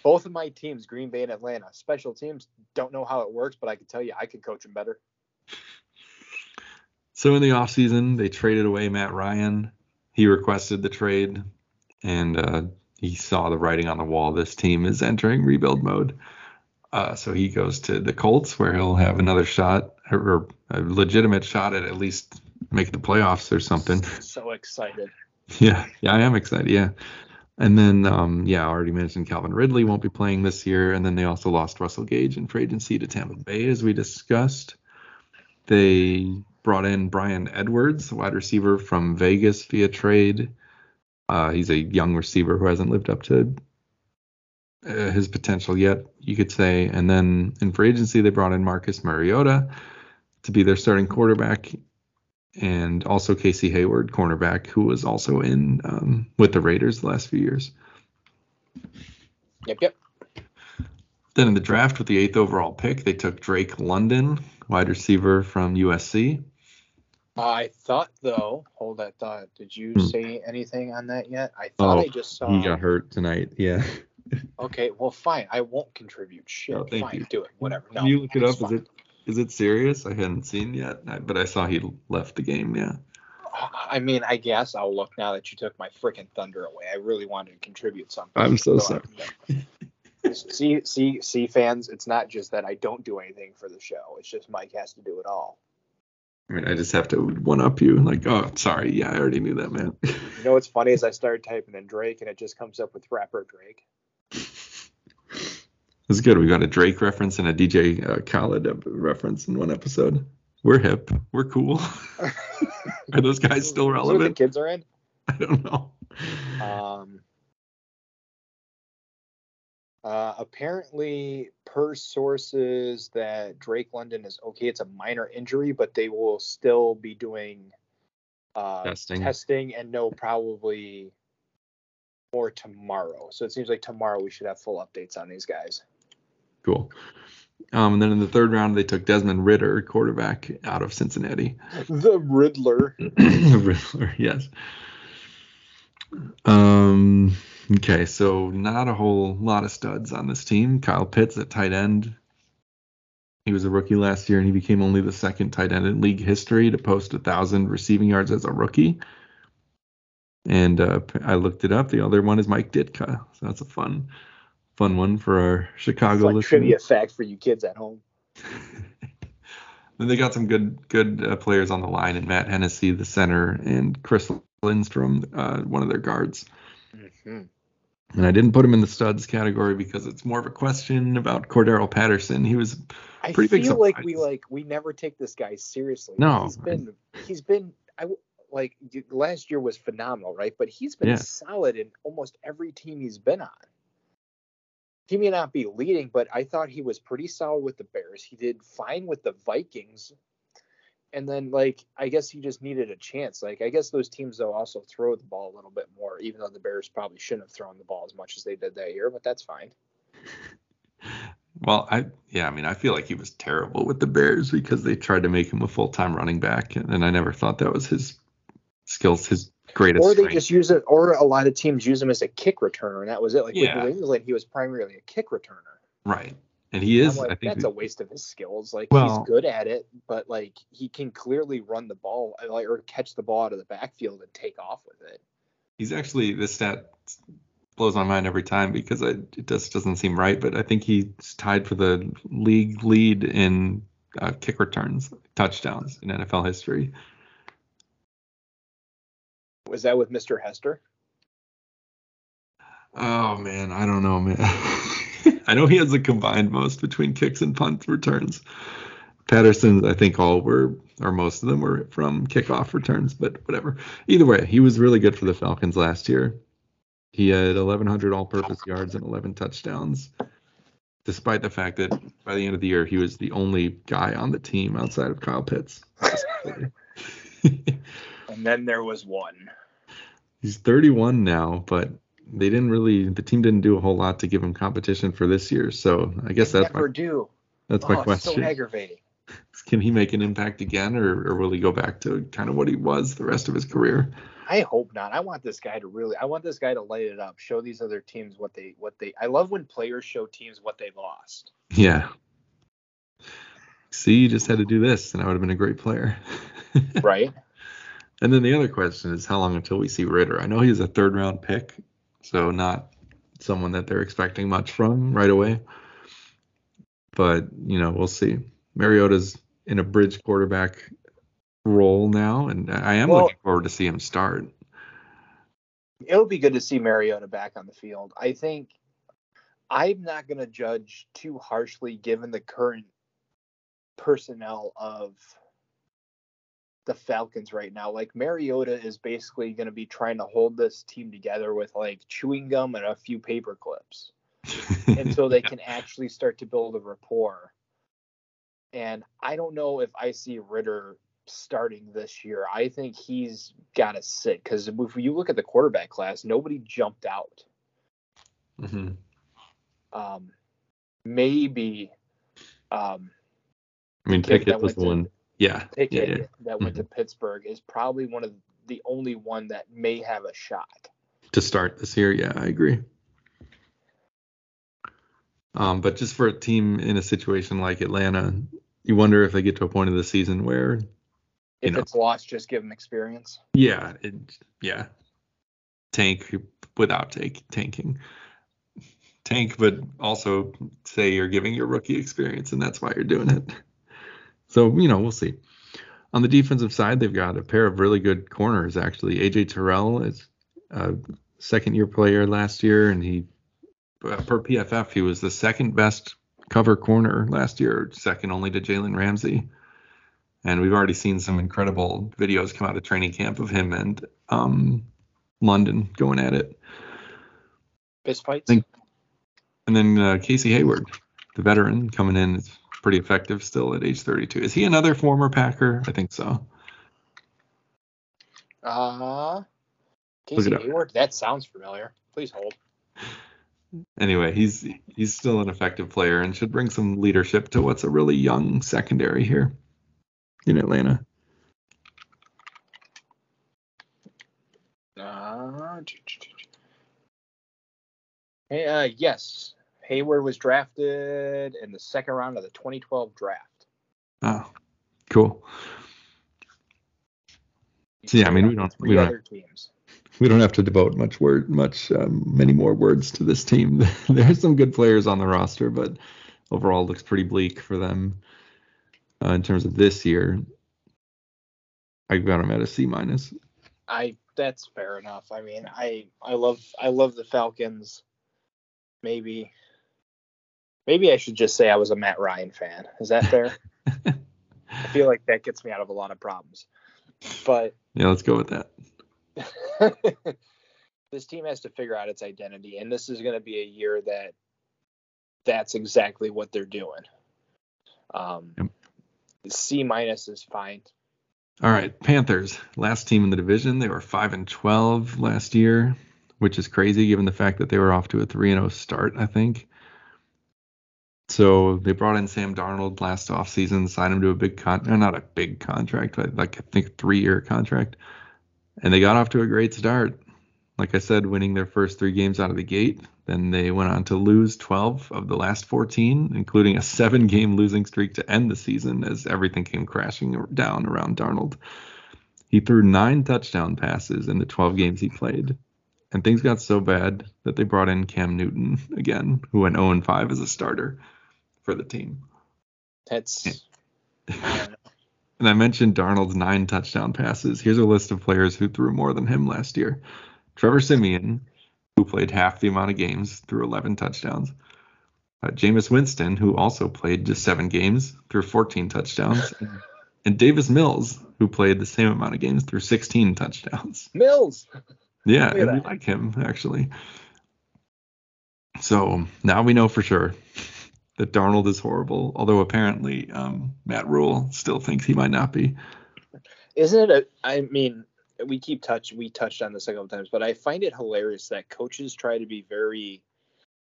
B: Both of my teams, Green Bay and Atlanta, special teams don't know how it works, but I can tell you I could coach them better.
A: So in the offseason, they traded away Matt Ryan. He requested the trade, and uh, he saw the writing on the wall. This team is entering rebuild mode. Uh, so he goes to the Colts, where he'll have another shot, or a legitimate shot at at least make the playoffs or something.
B: So excited.
A: Yeah, yeah, I am excited. Yeah. And then, um, yeah, I already mentioned Calvin Ridley won't be playing this year. And then they also lost Russell Gage in free agency to Tampa Bay, as we discussed. They brought in Bryan Edwards, wide receiver from Vegas via trade. Uh, he's a young receiver who hasn't lived up to uh, his potential yet, you could say. And then in free agency, they brought in Marcus Mariota to be their starting quarterback, and also Casey Hayward, cornerback, who was also in um, with the Raiders the last few years.
B: Yep, yep.
A: Then in the draft with the eighth overall pick, they took Drake London, wide receiver from USC.
B: I thought though, hold that thought. Did you
A: Hmm.
B: say anything on that yet? I thought
A: Oh,
B: I just saw.
A: He got hurt tonight. Yeah.
B: Okay, well, fine. I won't contribute. Shit,
A: Oh, thank
B: fine.
A: you.
B: Do it. Whatever. No,
A: Can you look it up? Is it is it serious? I hadn't seen yet, but I saw he left the game. Yeah.
B: I mean, I guess I'll look now that you took my freaking thunder away. I really wanted to contribute something.
A: I'm so
B: So, uh, see, see, see, fans. It's not just that I don't do anything for the show. It's just Mike has to do it all.
A: I mean, I just have to one up you. Like, oh, sorry. Yeah, I already knew that, man.
B: You know what's funny is I started typing in Drake and it just comes up with rapper Drake.
A: It's good. We got a Drake reference and a DJ uh, Khaled reference in one episode. We're hip. We're cool. Are those guys still
B: what the
A: relevant?
B: kids are in.
A: I don't know.
B: Um, uh, apparently, per sources, that Drake London is okay. It's a minor injury, but they will still be doing uh,
A: Testing.
B: testing and know probably more tomorrow. So it seems like tomorrow we should have full updates on these guys.
A: Cool. Um, and then in the third round, they took Desmond Ridder, quarterback out of Cincinnati.
B: The Riddler.
A: The Riddler, yes. Um, Okay, so not a whole lot of studs on this team. Kyle Pitts at tight end. He was a rookie last year, and he became only the second tight end in league history to post a thousand receiving yards as a rookie. And uh, I looked it up. The other one is Mike Ditka, so that's a fun, fun one for our Chicago listeners.
B: trivia fact for you kids at home.
A: Then they got some good good uh, players on the line, and Matt Hennessy, the center, and Chris Lindstrom, uh, one of their guards.
B: hmm
A: And I didn't put him in the studs category because it's more of a question about Cordarrelle Patterson. He was
B: I
A: Pretty big
B: feel like we like we never take this guy seriously.
A: No.
B: he's been he's been I like last year was phenomenal, right? But he's been
A: Yeah.
B: solid in almost every team he's been on. He may not be leading, but I thought he was pretty solid with the Bears. He did fine with the Vikings. And then like I guess he just needed a chance. Like I guess those teams though also throw the ball a little bit more, even though the Bears probably shouldn't have thrown the ball as much as they did that year, but that's fine.
A: well, I yeah, I mean, I feel like he was terrible with the Bears because they tried to make him a full time running back, and, I never thought that was his skills, his greatest.
B: or they
A: strength.
B: just use it, or a lot of teams use him as a kick returner, and that was it. Like
A: Yeah.
B: with New England, he was primarily a kick returner.
A: right, and he is.
B: like,
A: I think
B: that's a waste of his skills. Like
A: Well-
B: he's good at it, but like he can clearly run the ball, uh, like or catch the ball out of the backfield and take off with it.
A: he's actually this stat blows my mind every time because I, it just doesn't seem right. But I think he's tied for the league lead in uh, kick returns, touchdowns in NFL history.
B: Was that with Mr. Hester?
A: Oh man, I don't know, man. I know he has a combined most between kicks and punt returns. Patterson's, I think all were, or most of them were from kickoff returns, but whatever. Either way, he was really good for the Falcons last year. He had 1,100 all-purpose yards and 11 touchdowns, despite the fact that by the end of the year he was the only guy on the team outside of Kyle Pitts.
B: And then there was one.
A: He's 31 now, but they didn't really the team didn't do a whole lot to give him competition for this year. So I guess
B: They
A: that's
B: never
A: my
B: do.
A: that's
B: oh,
A: my question.
B: so aggravating.
A: Can he make an impact again, or, or will he go back to kind of what he was the rest of his career?
B: I hope not. I want this guy to really. I want this guy to light it up. Show these other teams what they what they. I love when players show teams what they lost.
A: Yeah. See, you just had to do this, and I would have been a great player.
B: Right.
A: And then the other question is, how long until we see Ridder? I know he's a third round pick, so not someone that they're expecting much from right away. But you know, we'll see. Mariota's in a bridge quarterback role now, and I am
B: Well-
A: looking forward to see him start.
B: it'll be good to see Mariota back on the field. I think I'm not going to judge too harshly given the current personnel of the Falcons right now. Like Mariota is basically going to be trying to hold this team together with like chewing gum and a few paper clips until they can actually start to build a rapport. And I don't know if I see Ridder starting this year. I think he's got to sit because if you look at the quarterback class, nobody jumped out.
A: hmm
B: Um, maybe um,
A: I mean, Pickett was one. Yeah.
B: Pickett
A: yeah, yeah.
B: that went to Pittsburgh is probably one of the only one that may have a shot.
A: to start this year. Yeah, I agree. Um, but just for a team in a situation like Atlanta, you wonder if they get to a point of the season where,
B: If
A: know.
B: it's lost, just give them experience.
A: yeah, it, yeah, tank without take tanking, tank, but also say you're giving your rookie experience, and that's why you're doing it. So you know, we'll see. On the defensive side, they've got a pair of really good corners. Actually, AJ Terrell is a second year player last year, and he uh, per PFF he was the second best cover corner last year, second only to Jalen Ramsey. And we've already seen some incredible videos come out of training camp of him and um, London going at it.
B: Fist fights.
A: Think- And then uh, Casey Hayward, the veteran, coming in pretty effective still at age 32. Is he another former Packer? I think so.
B: Uh, Casey. Hayward. That sounds familiar. Please hold.
A: Anyway, he's he's still an effective player and should bring some leadership to what's a really young secondary here in Atlanta.
B: Uh, Hey, uh, yes, Hayward was drafted in the second round of the 2012 draft.
A: Oh, cool. So yeah, I mean we don't we don't
B: teams.
A: we don't have to devote much word much um, many more words to this team. There's some good players on the roster, but overall it looks pretty bleak for them uh, in terms of this year. I got them at a C minus.
B: I that's fair enough. I mean, I I love I love the Falcons. Maybe maybe I should just say I was a Matt Ryan fan. Is that fair? I feel like that gets me out of a lot of problems. But
A: Yeah, let's go with that.
B: this team has to figure out its identity, and this is going to be a year that that's exactly what they're doing. Um,
A: Yep.
B: C minus is fine.
A: All right, Panthers, last team in the division. They were five and twelve last year, which is crazy given the fact that they were off to a three and zero start. I think. So they brought in Sam Darnold last offseason, signed him to a big con, or not a big contract, but like I think three year contract, and they got off to a great start. Like I said, winning their first three games out of the gate. Then they went on to lose 12 of the last 14, including a seven game losing streak to end the season as everything came crashing down around Darnold. He threw nine touchdown passes in the 12 games he played. And things got so bad that they brought in Cam Newton again, who went 0 5 as a starter for the team.
B: That's
A: And I mentioned Darnold's nine touchdown passes. Here's a list of players who threw more than him last year Trevor Siemian, who played half the amount of games, threw 11 touchdowns. Uh, Jameis Winston, who also played just seven games, threw 14 touchdowns. and Davis Mills, who played the same amount of games, threw 16 touchdowns.
B: Mills.
A: Yeah, and we like him actually. So now we know for sure that Darnold is horrible. Although apparently um, Matt Rhule still thinks he might not be.
B: Isn't it? A, I mean, we keep touch we touched on this a couple times, but I find it hilarious that coaches try to be very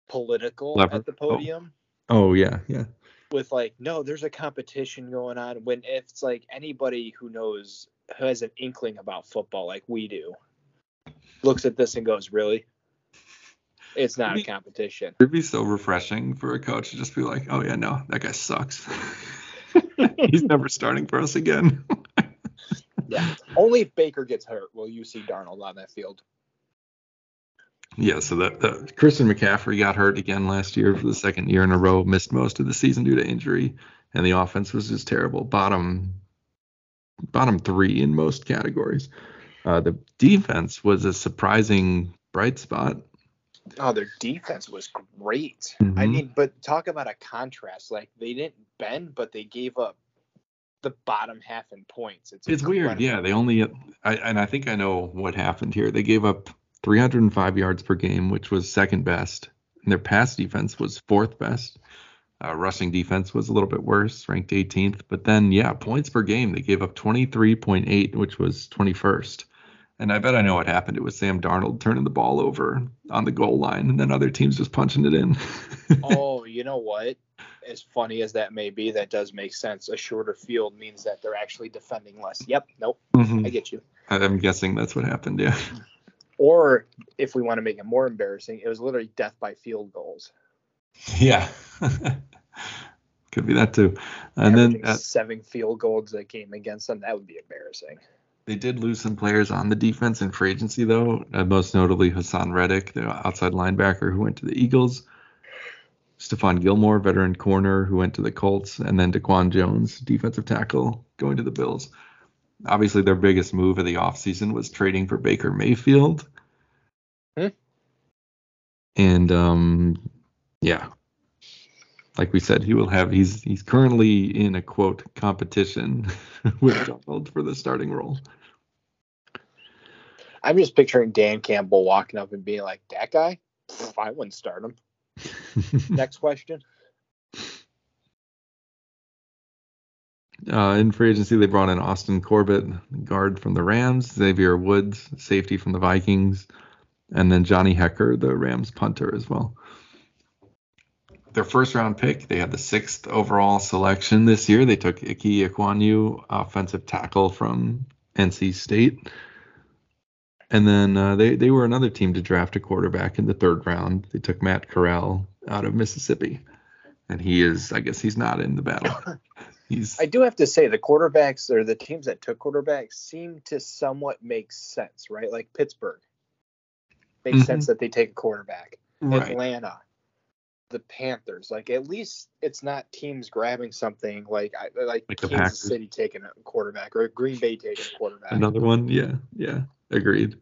B: political
A: Clever.
B: at the podium.
A: Oh yeah, yeah.
B: with like no there's a competition going on when if it's like anybody who knows who has an inkling about football like we do looks at this and goes really it's not a competition
A: It'd be so refreshing for a coach to just be like, "Oh yeah, no, that guy sucks. He's never starting for us again."
B: yeah only if baker gets hurt will you see darnold on that field
A: yeah, so that the Christian McCaffrey got hurt again last year for the second year in a row, missed most of the season due to injury, and the offense was just terrible. Bottom bottom three in most categories. Uh, the defense was a surprising bright spot.
B: Oh their defense was great i
A: Mhm.
B: mean but talk about a contrast like they didn't bend but they gave up the bottom half in points it's
A: It's weird, yeah. They only, I, and I think I know what happened here. They gave up 305 yards per game, which was second best, and their pass defense was fourth best. Uh, rushing defense was a little bit worse, ranked 18th. But then, yeah, points per game, they gave up 23.8, which was 21st. And I bet I know what happened. It was Sam Darnold turning the ball over on the goal line, and then other teams just punching it in.
B: oh, you know what? As funny as that may be, that does make sense. A shorter field means that they're actually defending less. Yep. Nope.
A: Mhm.
B: I get you.
A: I'm guessing that's what happened. Yeah.
B: Or if we want to make it more embarrassing, it was literally death by field goals.
A: Yeah. Could be that too. And then uh,
B: seven field goals that game against them, that would be embarrassing.
A: They did lose some players on the defense in free agency, though. Uh, most notably Haason Reddick, the outside linebacker who went to the Eagles. Stephon Gilmore, veteran corner, who went to the Colts, and then Daquan Jones, defensive tackle, going to the Bills. Obviously, their biggest move of the offseason was trading for Baker Mayfield.
B: Hmm.
A: And um, yeah, like we said, he will have. He's he's currently in a quote competition with Darnold for the starting role.
B: I'm just picturing Dan Campbell walking up and being like, "That guy, Pff, I wouldn't start him." Next question.
A: Uh, in free agency, they brought in Austin Corbett, guard from the Rams, Xavier Woods, safety from the Vikings, and then Johnny Hekker, the Rams punter, as well. Their first round pick, they had the sixth overall selection this year. They took Ike Ekwonu, offensive tackle from NC State. And then uh, they they were another team to draft a quarterback in the third round. They took Matt Corral out of Mississippi, and he is I guess he's not in the battle. He's
B: I do have to say the quarterbacks or the teams that took quarterbacks seem to somewhat make sense, right? Like Pittsburgh makes
A: Mhm.
B: sense that they take a quarterback.
A: right.
B: Atlanta, the Panthers, like at least it's not teams grabbing something like I like,
A: Like
B: Kansas City taking a quarterback or Green Bay taking a quarterback.
A: Another one, yeah, yeah, agreed.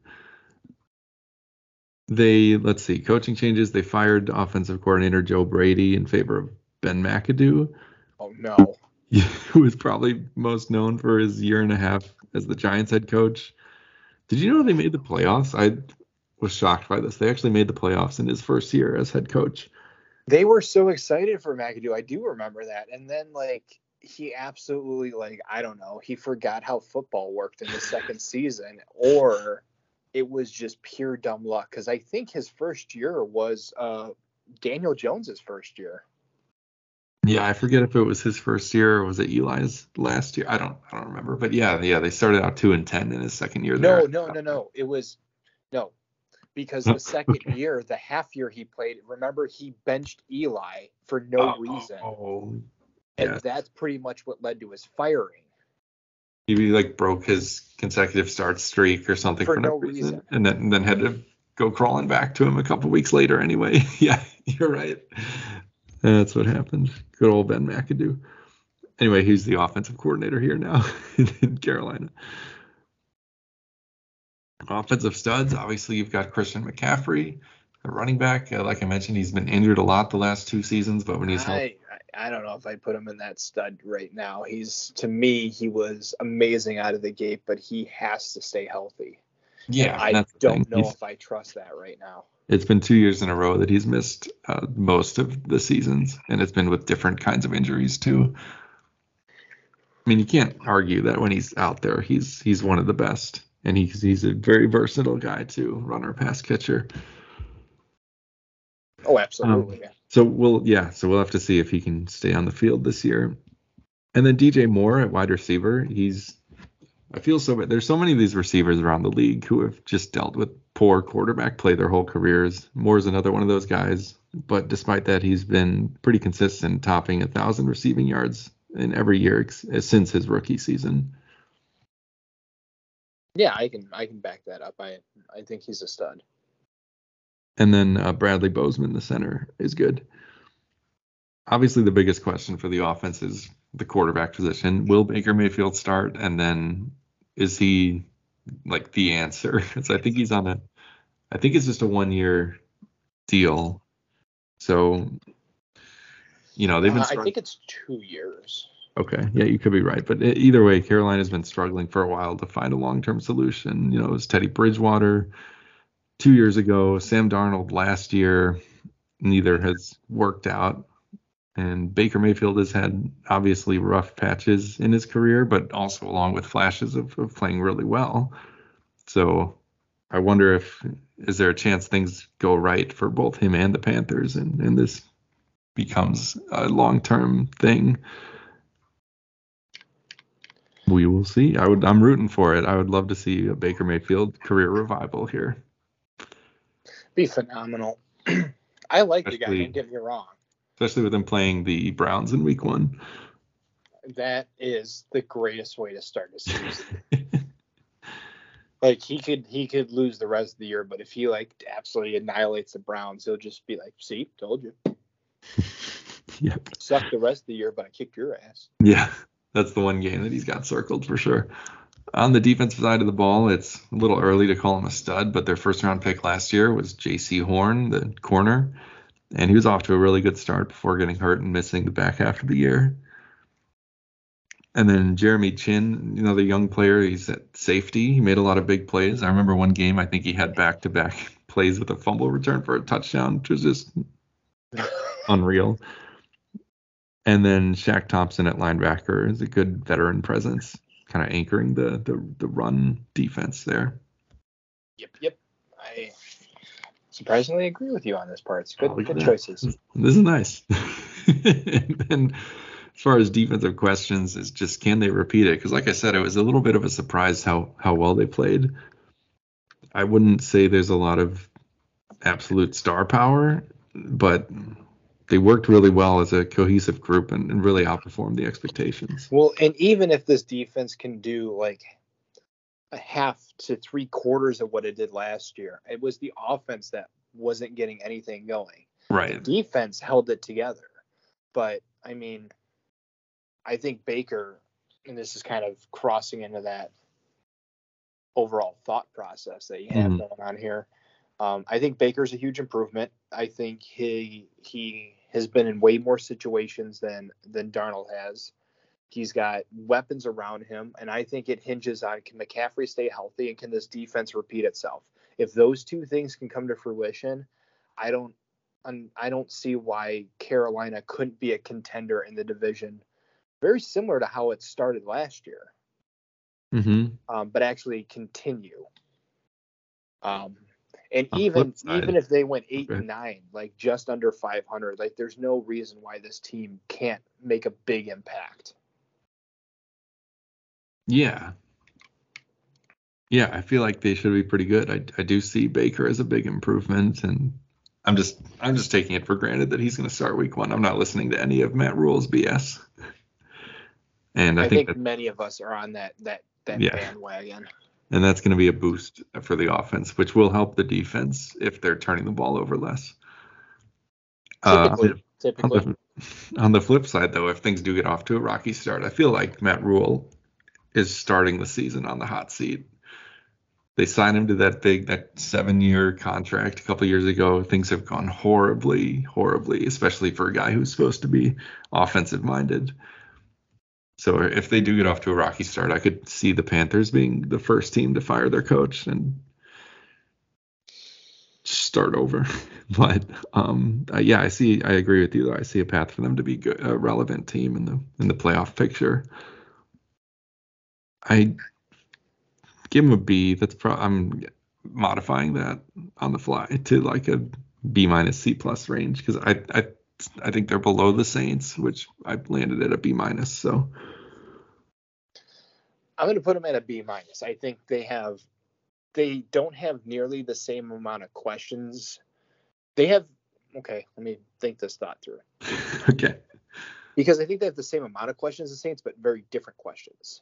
A: They let's see, coaching changes. They fired offensive coordinator Joe Brady in favor of Ben McAdoo,
B: Oh no.
A: who is probably most known for his year and a half as the Giants head coach. Did you know they made the playoffs? I was shocked by this. They actually made the playoffs in his first year as head coach.
B: They were so excited for McAdoo. I do remember that. And then like he absolutely like I don't know, he forgot how football worked in the second season or it was just pure dumb luck cuz I think his first year was uh Daniel Jones's first year.
A: Yeah, I forget if it was his first year or was it Eli's last year. I don't I don't remember. But yeah, yeah, they started out two and ten in his second year
B: No,
A: there.
B: no, no, no. It was no. Because the second year, the half year he played, remember he benched Eli for no
A: Oh,
B: reason.
A: Oh,
B: And
A: yeah.
B: that's pretty much what led to his firing.
A: he like broke his consecutive start streak or something
B: For
A: for, no
B: no
A: reason,
B: reason.
A: and then and then had to go crawling back to him a couple weeks later anyway. yeah, you're right. That's what happened. Good old Ben McAdoo. Anyway, he's the offensive coordinator here now in Carolina. Offensive studs, obviously you've got Christian McCaffrey, a running back. Uh, like I mentioned, he's been injured a lot the last two seasons, but when he's healthy,
B: I, don't know if I put him in that stud right now. He's to me he was amazing out of the gate, but he has to stay healthy.
A: yeah,
B: I don't know
A: He's-
B: if I trust that right now.
A: It's been two years in a row that he's missed uh, most of the seasons, and it's been with different kinds of injuries too. I mean, you can't argue that when he's out there, he's he's one of the best, and he's he's a very versatile guy too, runner, pass catcher.
B: Oh, absolutely.
A: Um, so we'll yeah, so we'll have to see if he can stay on the field this year. And then DJ Moore at wide receiver, he's I feel so bad. There's so many of these receivers around the league who have just dealt with poor quarterback play their whole careers. Moore's another one of those guys, but despite that, he's been pretty consistent, topping a thousand receiving yards in every year ex- since his rookie season.
B: yeah, I can I can back that up. I I think he's a stud.
A: And then uh, Bradley Bozeman, the center, is good. Obviously, the biggest question for the offense is the quarterback position. Will Baker Mayfield start? And then is he like the answer? Because I think he's on a, I think it's just a one year deal. So, you know, they've been.
B: Uh, I think it's two years.
A: Okay, yeah, you could be right, but either way, Carolina's been struggling for a while to find a long-term solution. You know, it was Teddy Bridgewater two years ago, Sam Darnold last year. Neither has worked out, and Baker Mayfield has had obviously rough patches in his career, but also along with flashes of, of playing really well. So, I wonder if is there a chance things go right for both him and the Panthers, and and this becomes a long-term thing. We will see. I would. I'm rooting for it. I would love to see a Baker Mayfield career revival here.
B: Be phenomenal. I like the guy. Don't get me wrong.
A: especially with them playing the Browns in Week One.
B: That is the greatest way to start a season. like he could he could lose the rest of the year, but if he like absolutely annihilates the Browns, he'll just be like, "See, told you."
A: yep.
B: Suck the rest of the year, but I kicked your ass.
A: Yeah, that's the one game that he's got circled for sure. On the defensive side of the ball, it's a little early to call him a stud, but their first round pick last year was Jaycee Horn, the corner, and he was off to a really good start before getting hurt and missing the back half of the year. And then Jeremy Chinn, you know, the young player, he's at safety. He made a lot of big plays. I remember one game, I think he had back to back plays with a fumble return for a touchdown, which was just unreal. And then Shaq Thompson at linebacker is a good veteran presence, kind of anchoring the, the the run defense there.
B: Yep, yep. I surprisingly agree with you on this part. It's good,
A: Oh,
B: good choices.
A: This is nice. and then as far as defensive questions is just can they repeat it? Because like I said, it was a little bit of a surprise how how well they played. I wouldn't say there's a lot of absolute star power, but they worked really well as a cohesive group and, and really outperformed the expectations.
B: Well, and even if this defense can do like a half to three quarters of what it did last year, it was the offense that wasn't getting anything going.
A: Right.
B: The defense held it together. But I mean, I think Baker, and this is kind of crossing into that overall thought process that you have
A: Mhm.
B: going on here. Um, I think Baker's a huge improvement. I think he he has been in way more situations than than Darnold has. He's got weapons around him, and I think it hinges on can McCaffrey stay healthy and can this defense repeat itself. If those two things can come to fruition, I don't I don't see why Carolina couldn't be a contender in the division. Very similar to how it started last year
A: Mm-hmm.
B: um, but actually continue. Um, and
A: On
B: even even if they went eight
A: Okay.
B: and nine, like just under 500, like there's no reason why this team can't make a big impact.
A: Yeah. Yeah, I feel like they should be pretty good. I, I do see Baker as a big improvement, and I'm just I'm just taking it for granted that he's going to start week one. I'm not listening to any of Matt Rhule's BS. And I,
B: I,
A: think,
B: think,
A: that,
B: many of us are on that that that
A: Yeah.
B: bandwagon.
A: And that's going to be a boost for the offense, which will help the defense if they're turning the ball over less. Uh,
B: Typically,
A: on the, on the flip side, though, if things do get off to a rocky start, I feel like Matt Rhule is starting the season on the hot seat. They signed him to that big, that seven-year contract a couple years ago. Things have gone horribly, horribly, especially for a guy who's supposed to be offensive-minded. So if they do get off to a rocky start, I could see the Panthers being the first team to fire their coach and start over. But um, uh, yeah, I see. I agree with you. Though I see a path for them to be good, a relevant team in the in the playoff picture. I give them a B. That's pro- I'm modifying that on the fly to like a B minus C plus range because I I I think they're below the Saints, which I landed at a B minus. So
B: I'm going to put them at a B minus. I think they have they don't have nearly the same amount of questions. They have okay. Let me think this thought through.
A: okay.
B: because I think they have the same amount of questions as the Saints, but very different questions.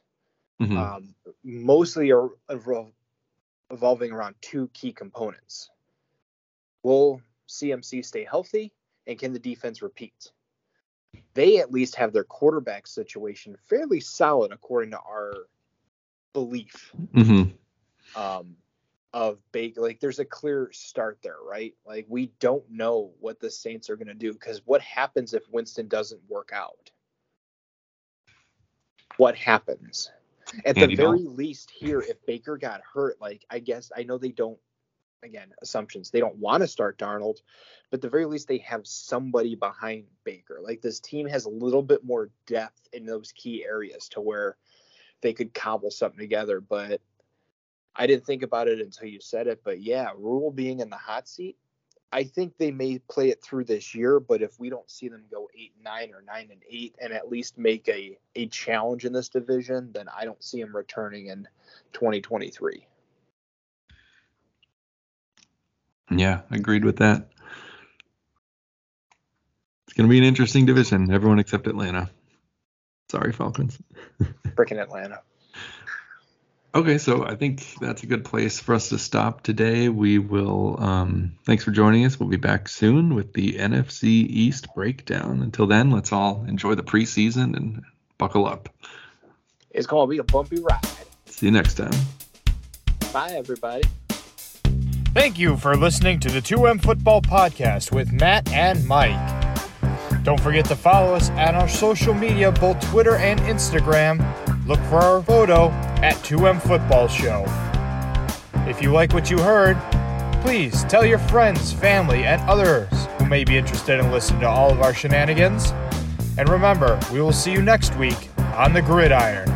A: Mhm.
B: Um, mostly are evol- evolving around two key components. Will CMC stay healthy, and can the defense repeat? They at least have their quarterback situation fairly solid, according to our belief
A: Mhm.
B: um, of Baker. Like, there's a clear start there, right? Like, we don't know what the Saints are going to do because what happens if Winston doesn't work out? What happens? At
A: Andy
B: the very least, here, if Baker got hurt, like, I guess I know they don't. Again, assumptions. They don't want to start Darnold, but the very least, they have somebody behind Baker. Like this team has a little bit more depth in those key areas to where they could cobble something together. But I didn't think about it until you said it. But yeah, Rhule being in the hot seat, I think they may play it through this year. But if we don't see them go eight and nine or nine and eight, and at least make a a challenge in this division, then I don't see them returning in 2023.
A: Yeah, agreed with that. It's going to be an interesting division. Everyone except Atlanta. Sorry, Falcons.
B: Freaking Atlanta.
A: Okay, so I think that's a good place for us to stop today. We will. Um, thanks for joining us. We'll be back soon with the NFC East breakdown. Until then, let's all enjoy the preseason and buckle up.
B: It's gonna be a bumpy ride.
A: See you next time.
B: Bye, everybody.
C: Thank you for listening to the 2M Football Podcast with Matt and Mike. Don't forget to follow us at our social media, both Twitter and Instagram. Look for our photo at 2M Football Show. If you like what you heard, please tell your friends, family, and others who may be interested in listening to all of our shenanigans. And remember, we will see you next week on the gridiron.